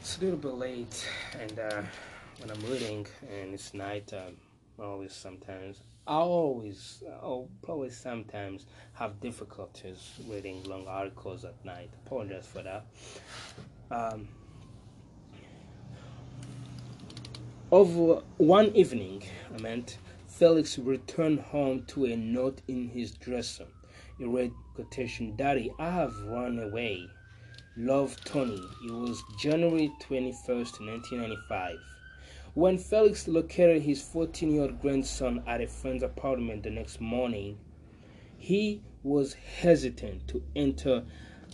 it's a little bit late and uh when I'm reading and it's night, um, always sometimes I always, I'll probably sometimes have difficulties reading long articles at night. Apologize for that. Um, over one evening, I meant Felix returned home to a note in his dresser. He read quotation, Daddy, I have run away. Love Tony. It was January 21st, 1995. When Felix located his 14 year old grandson at a friend's apartment the next morning, he was hesitant to enter,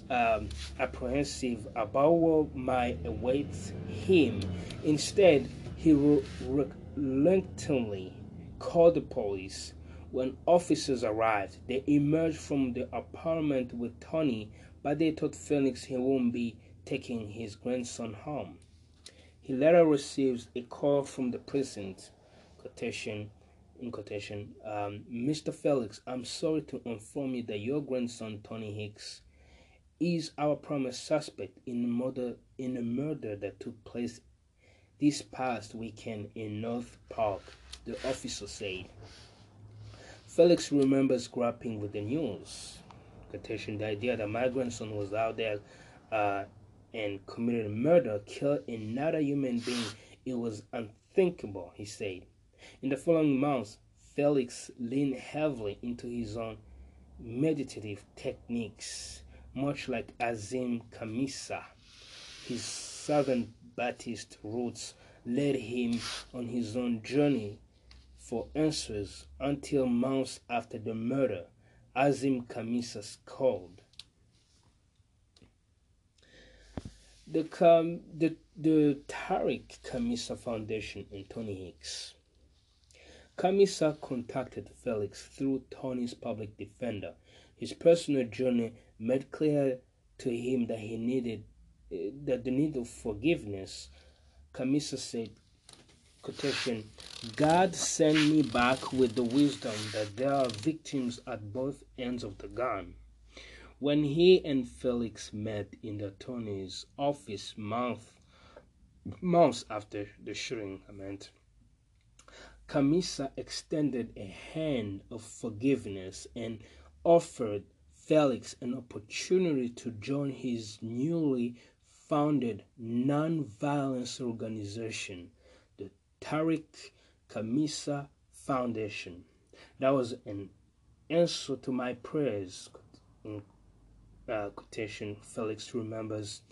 um, apprehensive about what might await him. Instead, he reluctantly called the police. When officers arrived, they emerged from the apartment with Tony, but they told Felix he wouldn't be taking his grandson home. He later receives a call from the precinct, quotation, in quotation, um, Mr. Felix, I'm sorry to inform you that your grandson Tony Hicks is our promised suspect in a murder in a murder that took place this past weekend in North Park, the officer said. Felix remembers grappling with the news. Quotation, the idea that my grandson was out there uh, and committed murder, killed another human being. It was unthinkable, he said. In the following months, Felix leaned heavily into his own meditative techniques, much like Azim Khamisa. His Southern Baptist roots led him on his own journey for answers until months after the murder, Azim Khamisa called The, com- the, the Tariq Khamisa Foundation and Tony Hicks. Khamisa contacted Felix through Tony's public defender. His personal journey made clear to him that he needed uh, that the need of forgiveness. Khamisa said, quotation, God sent me back with the wisdom that there are victims at both ends of the gun. When he and Felix met in the attorney's office month, months after the shooting, I meant, Khamisa extended a hand of forgiveness and offered Felix an opportunity to join his newly founded non-violence organization, the Tariq Khamisa Foundation. That was an answer to my prayers. In uh, quotation, Felix remembers.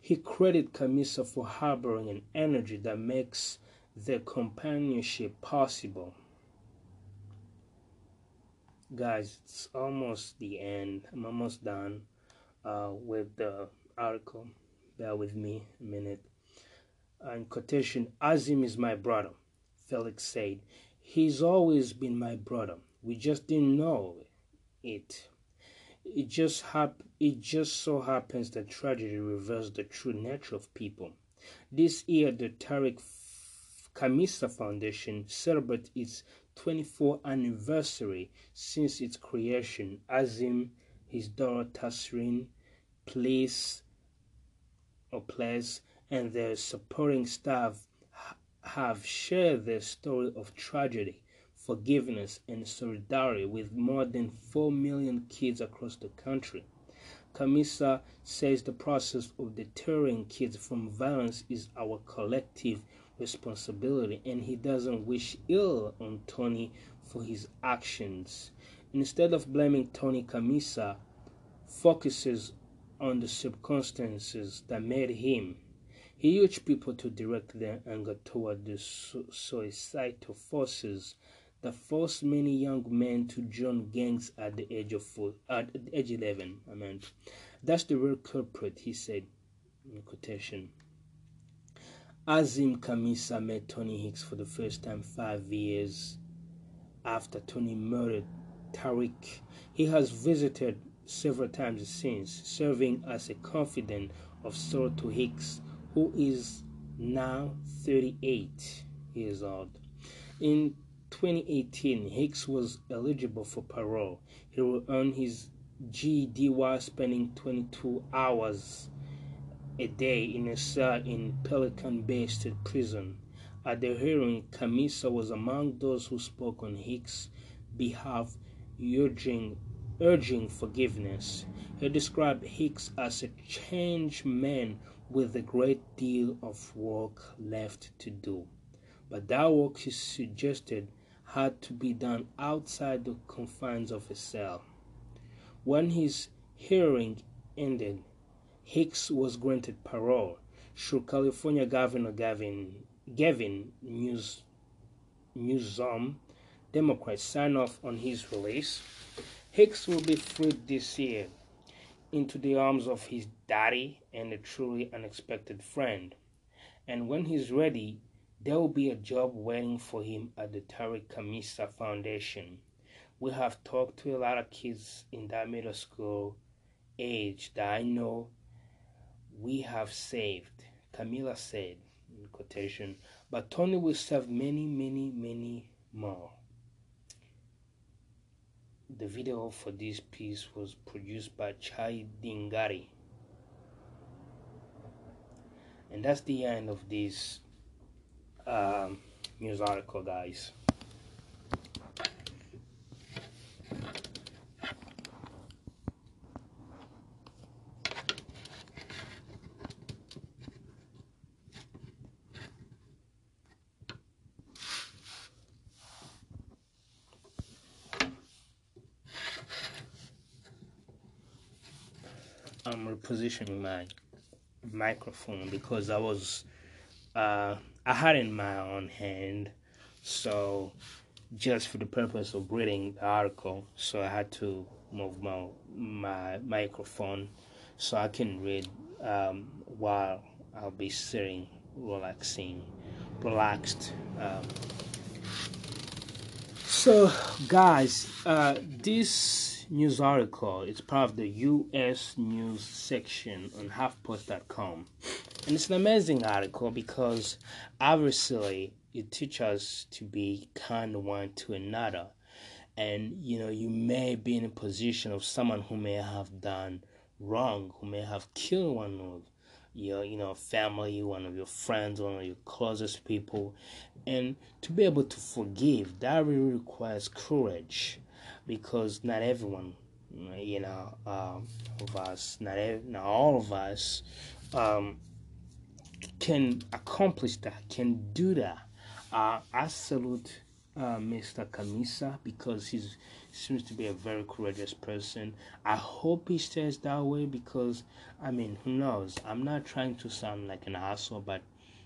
He credited Khamisa for harboring an energy that makes their companionship possible. Guys, it's almost the end. I'm almost done uh, with the article. Bear with me a minute. In quotation, Azim is my brother, Felix said. He's always been my brother. We just didn't know it. It just hap- it just so happens that tragedy reveals the true nature of people. This year, the Tariq Khamisa Foundation celebrates its 24th anniversary since its creation. Azim, his daughter Tasreen, Place or Place, and their supporting staff have shared their story of tragedy, forgiveness, and solidarity with more than 4 million kids across the country. Khamisa says the process of deterring kids from violence is our collective responsibility and he doesn't wish ill on Tony for his actions. Instead of blaming Tony Khamisa, focuses on the circumstances that made him. He urged people to direct their anger toward the suicidal forces that forced many young men to join gangs at the age of four, at age 11. I meant that's the real culprit, he said in quotation. Azim Khamisa met Tony Hicks for the first time five years after Tony murdered Tariq. He has visited several times since, serving as a confidant of Soto Hicks, who is now 38 years old. In 2018, Hicks was eligible for parole. He will earn his GED while spending 22 hours a day in a cell in Pelican Bay State Prison. At the hearing, Khamisa was among those who spoke on Hicks' behalf, urging, urging forgiveness. He described Hicks as a changed man with a great deal of work left to do. But that work, he suggested, had to be done outside the confines of a cell. When his hearing ended, Hicks was granted parole should California Governor Gavin, Gavin News, Newsom, Democrats, sign off on his release. Hicks will be freed this year into the arms of his daddy and a truly unexpected friend. And when he's ready, there will be a job waiting for him at the Tariq Khamisa Foundation. We have talked to a lot of kids in that middle school age that I know we have saved, Camila said, in quotation, but Tony will save many, many, many more. The video for this piece was produced by Chai Dingari. And that's the end of this um, news article, guys. I'm repositioning my microphone because I was uh, I had in my own hand, so just for the purpose of reading the article, so I had to move my my microphone so I can read um, while I'll be sitting, relaxing, relaxed. Um, so, guys, uh, this news article is part of the U.S. news section on HuffPost.com, and it's an amazing article because obviously it teaches us to be kind one to another, and you know you may be in a position of someone who may have done wrong, who may have killed one of your you know family one of your friends one of your closest people. And to be able to forgive that really requires courage because not everyone you know um, of us not, not all of us um, can accomplish that can do that uh, i salute uh, mr Khamisa because he seems to be a very courageous person. I hope he stays that way because, I mean, who knows? I'm not trying to sound like an asshole, but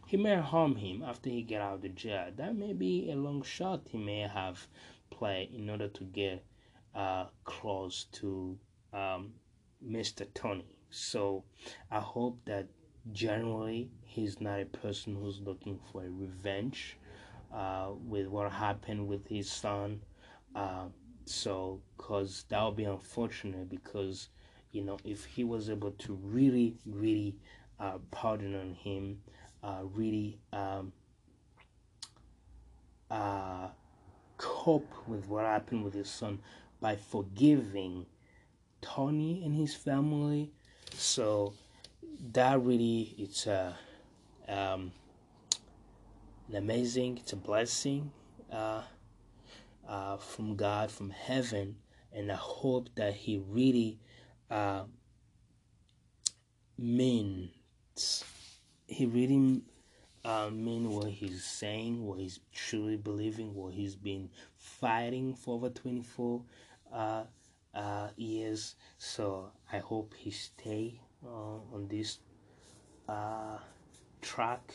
he may harm him after he get out of the jail. That may be a long shot he may have played in order to get uh, close to um, Mr. Tony. So I hope that generally he's not a person who's looking for a revenge uh, with what happened with his son. Uh, so, because that would be unfortunate because, you know, if he was able to really, really uh, pardon on him, uh, really um, uh, cope with what happened with his son by forgiving Tony and his family. So that really it's a um, an amazing, it's a blessing. Uh, uh, from God from heaven, and I hope that He really uh, means He really uh, mean what He's saying, what He's truly believing, what He's been fighting for over twenty four uh, uh, years. So I hope He stay uh, Uh, on this uh, track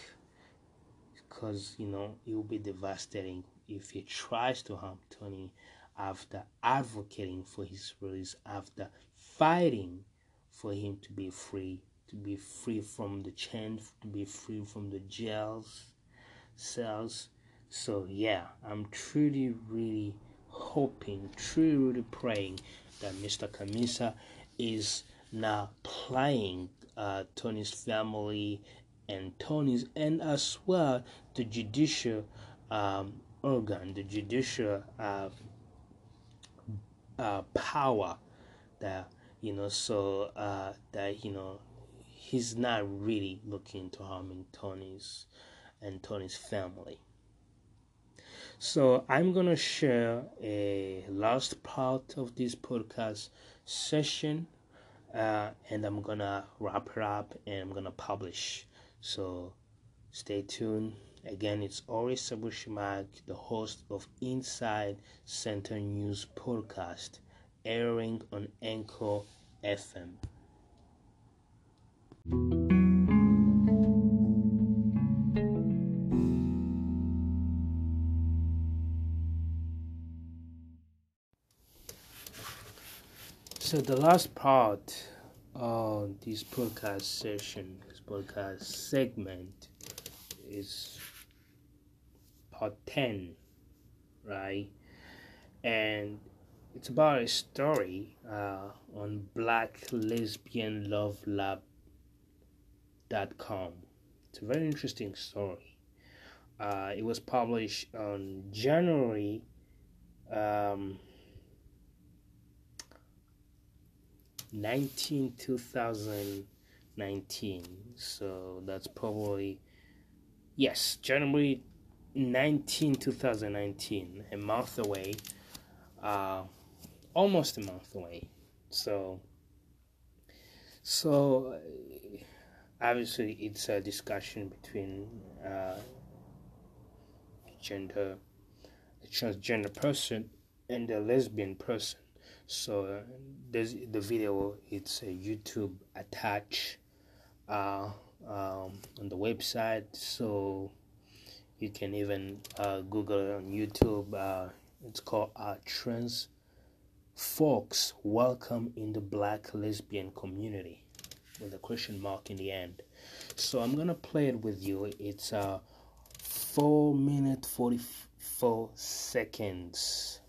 because you know it will be devastating if he tries to harm Tony after advocating for his release, after fighting for him to be free, to be free from the chains, to be free from the jails, cells. So yeah, I'm truly, really hoping, truly, really praying that Mr. Khamisa is now playing uh, Tony's family and Tony's and as well the judicial um, organ, the judicial uh, uh, power that you know, so uh, that you know, he's not really looking to harming Tony's and Tony's family. So I'm gonna share a last part of this podcast session, uh, and I'm gonna wrap it up and I'm gonna publish. So stay tuned. Again, it's Aury Sabushimike, the host of Inside Center News podcast, airing on Anchor FM. So the last part of this podcast session, this podcast segment, is part 10, right? And it's about a story uh, on blacklesbianlovelab.com. It's a very interesting story. Uh, it was published on January um, 19, 2019. So that's probably, yes, January 19, 2019, a month away, uh, almost a month away. So, so obviously it's a discussion between uh, gender, a transgender person and a lesbian person. So there's the video. It's a YouTube attached uh, um, on the website. So you can even uh, Google on YouTube. Uh, it's called uh, Trans Folks Welcome in the Black Lesbian Community. with a question mark in the end. So I'm gonna play it with you. It's uh four minute forty four seconds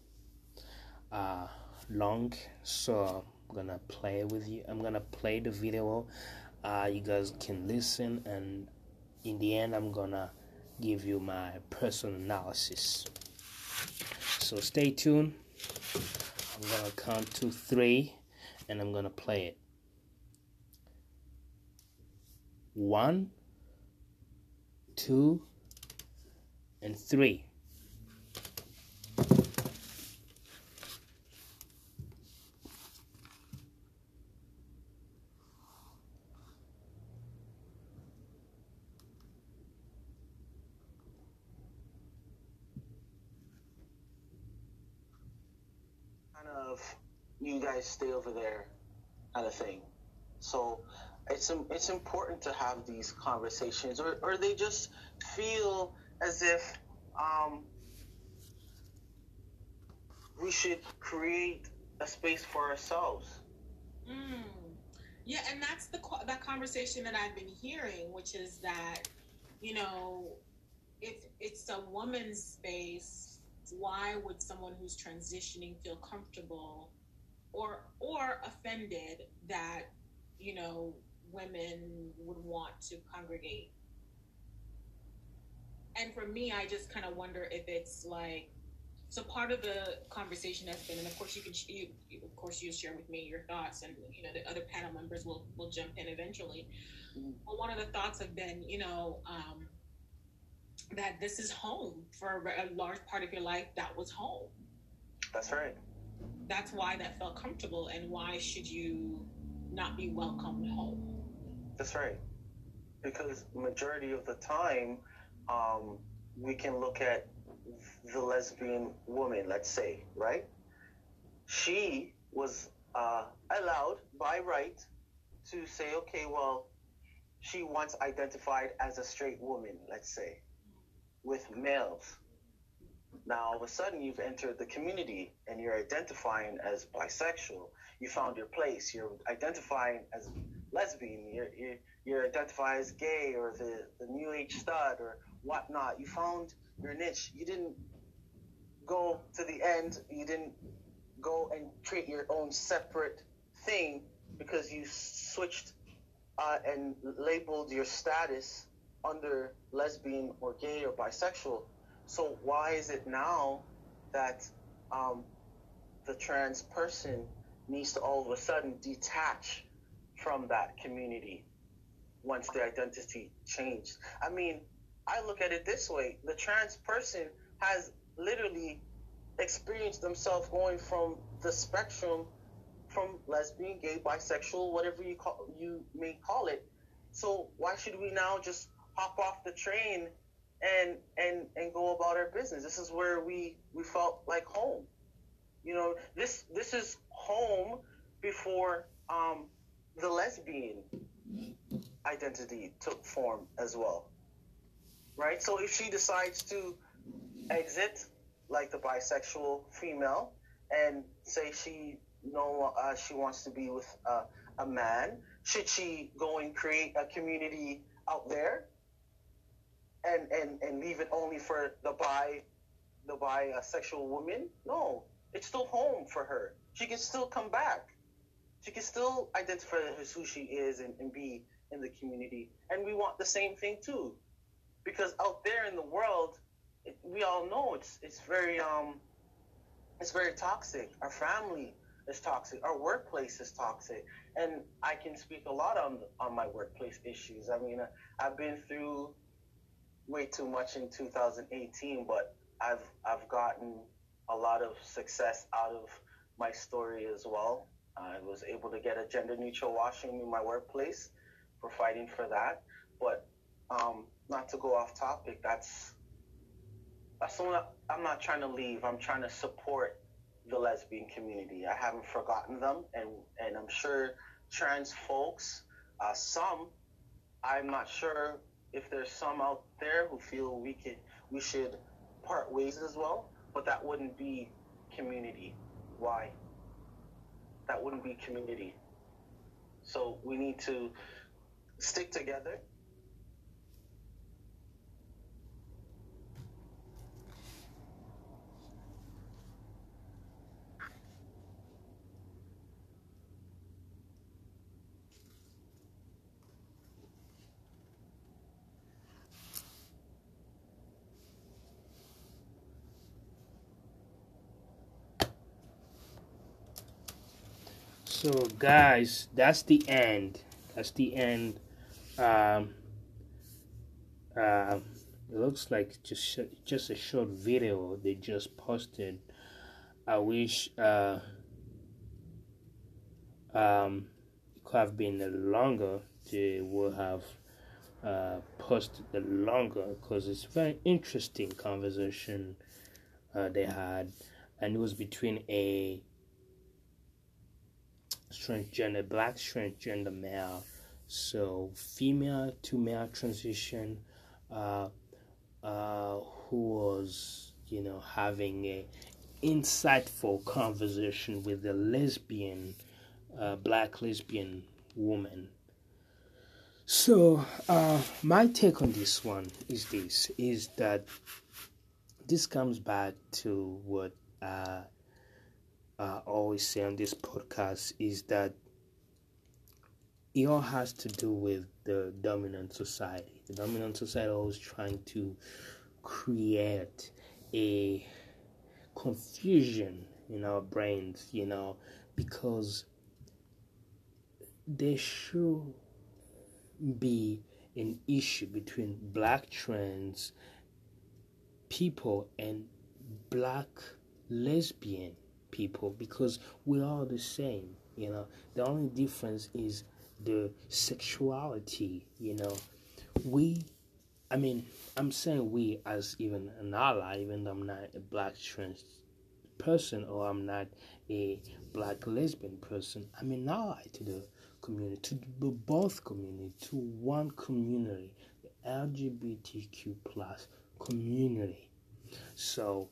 uh long. So I'm gonna play with you. I'm gonna play the video. Uh, you guys can listen, and in the end, I'm gonna give you my personal analysis. So stay tuned. I'm gonna count to three, and I'm gonna play it. One, two, and three. kind of you guys stay over there kind of thing. So it's it's important to have these conversations, or or they just feel as if um, we should create a space for ourselves. Mm. Yeah, and that's the that conversation that I've been hearing, which is that you know, if it's a woman's space, why would someone who's transitioning feel comfortable or or offended that you know women would want to congregate? And for me, I just kind of wonder if it's like so part of the conversation has been, and of course you can, you, you- of course you share with me your thoughts, and you know the other panel members will will jump in eventually. But one of the thoughts have been, you know, um, that this is home for a, large part of your life. That was home. That's right. That's why that felt comfortable, and why should you not be welcomed home? That's right. Because majority of the time, um, we can look at the lesbian woman, let's say, right? She was uh, allowed by right to say, okay, well, she once identified as a straight woman, let's say, with males. Now, all of a sudden, you've entered the community and you're identifying as bisexual. You found your place. You're identifying as lesbian. You're, you're, you're identifying as gay or the, the new age stud or whatnot. You found your niche. You didn't go to the end. You didn't go and create your own separate thing because you switched uh, and labeled your status under lesbian or gay or bisexual. So why is it now that um, the trans person needs to all of a sudden detach from that community once their identity changed? I mean, I look at it this way: the trans person has literally experienced themselves going from the spectrum from lesbian, gay, bisexual, whatever you call you may call it. So why should we now just hop off the train and and and go about our business? This is where we we felt like home. You know, this this is home before um, the lesbian identity took form as well, right? So if she decides to exit like the bisexual female and say she no uh, she wants to be with uh, a man should she go and create a community out there and and and leave it only for the bi the bisexual woman? No. It's still home for her. She can still come back. She can still identify as who she is and, and be in the community. And we want the same thing too. Because out there in the world it, we all know it's it's very um it's very toxic. Our family is toxic. Our workplace is toxic, and I can speak a lot on on my workplace issues. I mean, I've been through way too much in 2018, but I've I've gotten a lot of success out of my story as well. I was able to get a gender neutral washroom in my workplace for fighting for that. But um, not to go off topic, that's that's not, I'm not trying to leave. I'm trying to support the lesbian community. I haven't forgotten them, and and I'm sure trans folks, uh, some, I'm not sure if there's some out there who feel we could we should part ways as well, but that wouldn't be community. Why? That wouldn't be community. So we need to stick together. So, guys, that's the end. That's the end. Um, uh, it looks like just just a short video they just posted. I wish uh, um, it could have been longer. They would have uh, posted the longer because it's very interesting conversation uh, they had, and it was between a transgender, black transgender male, so female to male transition, uh, uh, who was you know having a insightful conversation with a lesbian, uh, black lesbian woman. So uh, my take on this one is this: is that this comes back to what uh, uh, always say on this podcast is that it all has to do with the dominant society. The dominant society always trying to create a confusion in our brains, you know, because there should be an issue between black trans people and black lesbian people because we're all the same you know. The only difference is the sexuality you know. We i mean i'm saying we as even an ally even though i'm not a black trans person or i'm not a black lesbian person i'm an ally to the community to the both community to one community the lgbtq plus community. So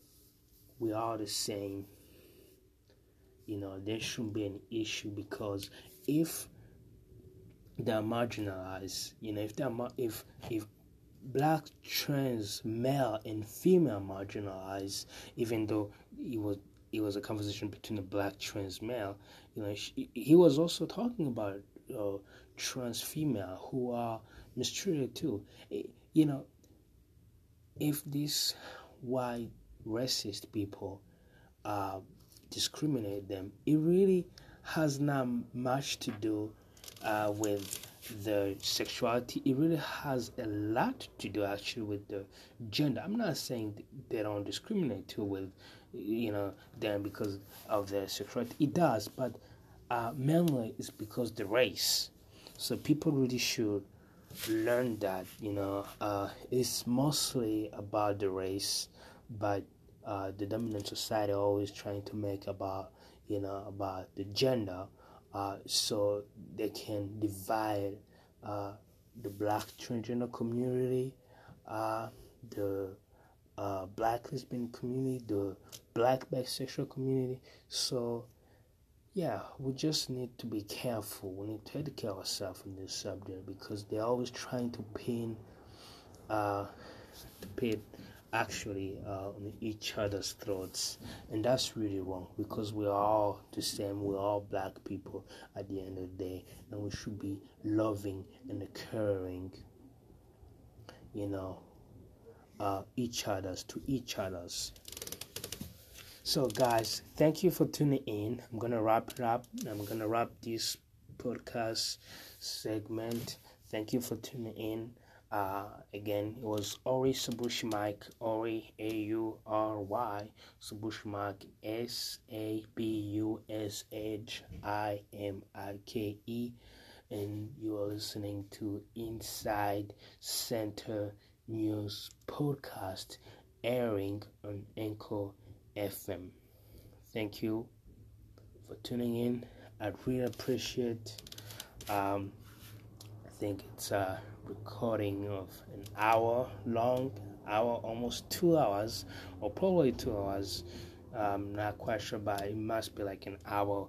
we are the same you know there shouldn't be an issue because if they're marginalized you know if they're if if black trans male and female marginalized even though it was it was a conversation between a black trans male you know she, he was also talking about uh, trans female who are mistreated too. You know if these white racist people uh, discriminate them, it really has not much to do uh, with the sexuality. It really has a lot to do actually with the gender. I'm not saying they don't discriminate too with, you know, them because of their sexuality. It does, but uh, mainly it's because the race. So people really should learn that, you know, uh, it's mostly about the race, but uh, the dominant society always trying to make about you know about the gender uh, so they can divide uh, the black transgender community uh, the uh, black lesbian community the black bisexual community. So yeah we just need to be careful. We need to educate ourselves in this subject because they're always trying to pin uh, to pin actually uh, on each other's throats. And that's really wrong because we're all the same. We're all black people at the end of the day and we should be loving and caring you know uh, each other's to each other's. So guys thank you for tuning in. I'm gonna wrap it up. I'm gonna wrap this podcast segment. Thank you for tuning in uh, again, it was Aury Sabushi Mike, Aury A U R Y, Sabushimike S A B U S H I M I K E, and you are listening to Inside Center News Podcast airing on Anchor FM. Thank you for tuning in. I really appreciate. Um, I think it's uh recording of an hour long, hour almost two hours, or probably two hours. I'm not quite sure, but it must be like an hour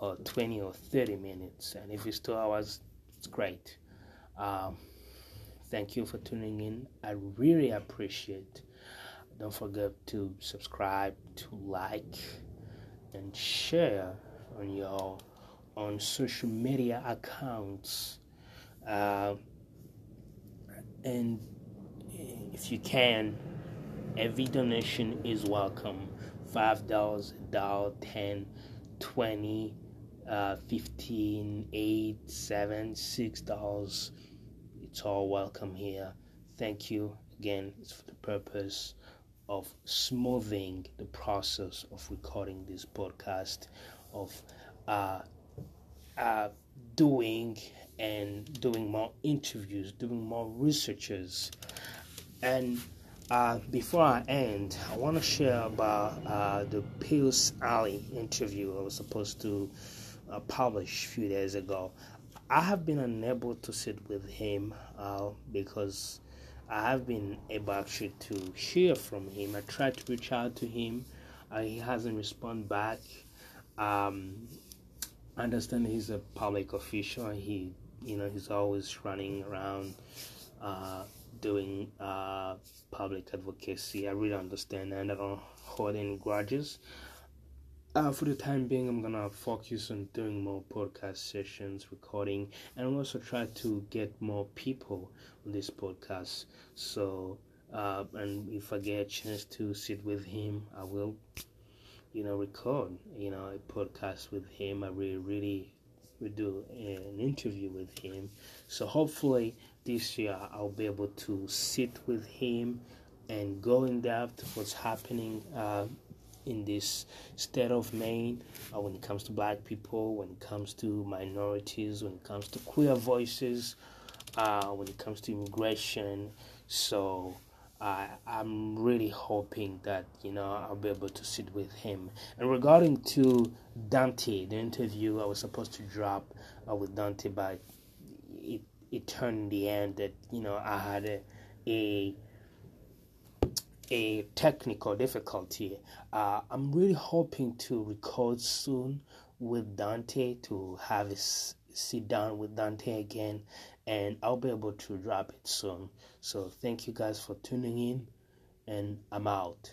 or 20 or 30 minutes. And if it's two hours, it's great. Um, thank you for tuning in. I really appreciate. Don't forget to subscribe, to like, and share on your on social media accounts. Uh, and if you can, every donation is welcome. Five dollars, dollar, ten, twenty, uh, fifteen, eight, seven, six dollars. It's all welcome here. Thank you again. It's for the purpose of smoothing the process of recording this podcast, of uh, uh, doing and doing more interviews, doing more researches. And uh, before I end, I want to share about uh, the Pious Ali interview I was supposed to uh, publish a few days ago. I have been unable to sit with him uh, because I have been able actually to hear from him. I tried to reach out to him, uh, he hasn't responded back. Um, I understand he's a public official. He, you know, he's always running around uh, doing uh, public advocacy. I really understand, and I don't hold any grudges. Uh, for the time being, I'm gonna focus on doing more podcast sessions, recording, and I'm also try to get more people on this podcast. So, uh, and if I get a chance to sit with him, I will you know, record, you know, a podcast with him. I really, really would do an interview with him. So hopefully this year I'll be able to sit with him and go in depth what's happening uh, in this state of Maine uh, when it comes to black people, when it comes to minorities, when it comes to queer voices, uh, when it comes to immigration. So I, I'm really hoping that you know I'll be able to sit with him. And regarding to Dante, the interview I was supposed to drop uh, with Dante, but it it turned the end that you know I had a a, a technical difficulty. Uh, I'm really hoping to record soon with Dante to have a sit down with Dante again and I'll be able to drop it soon. So thank you guys for tuning in, and I'm out.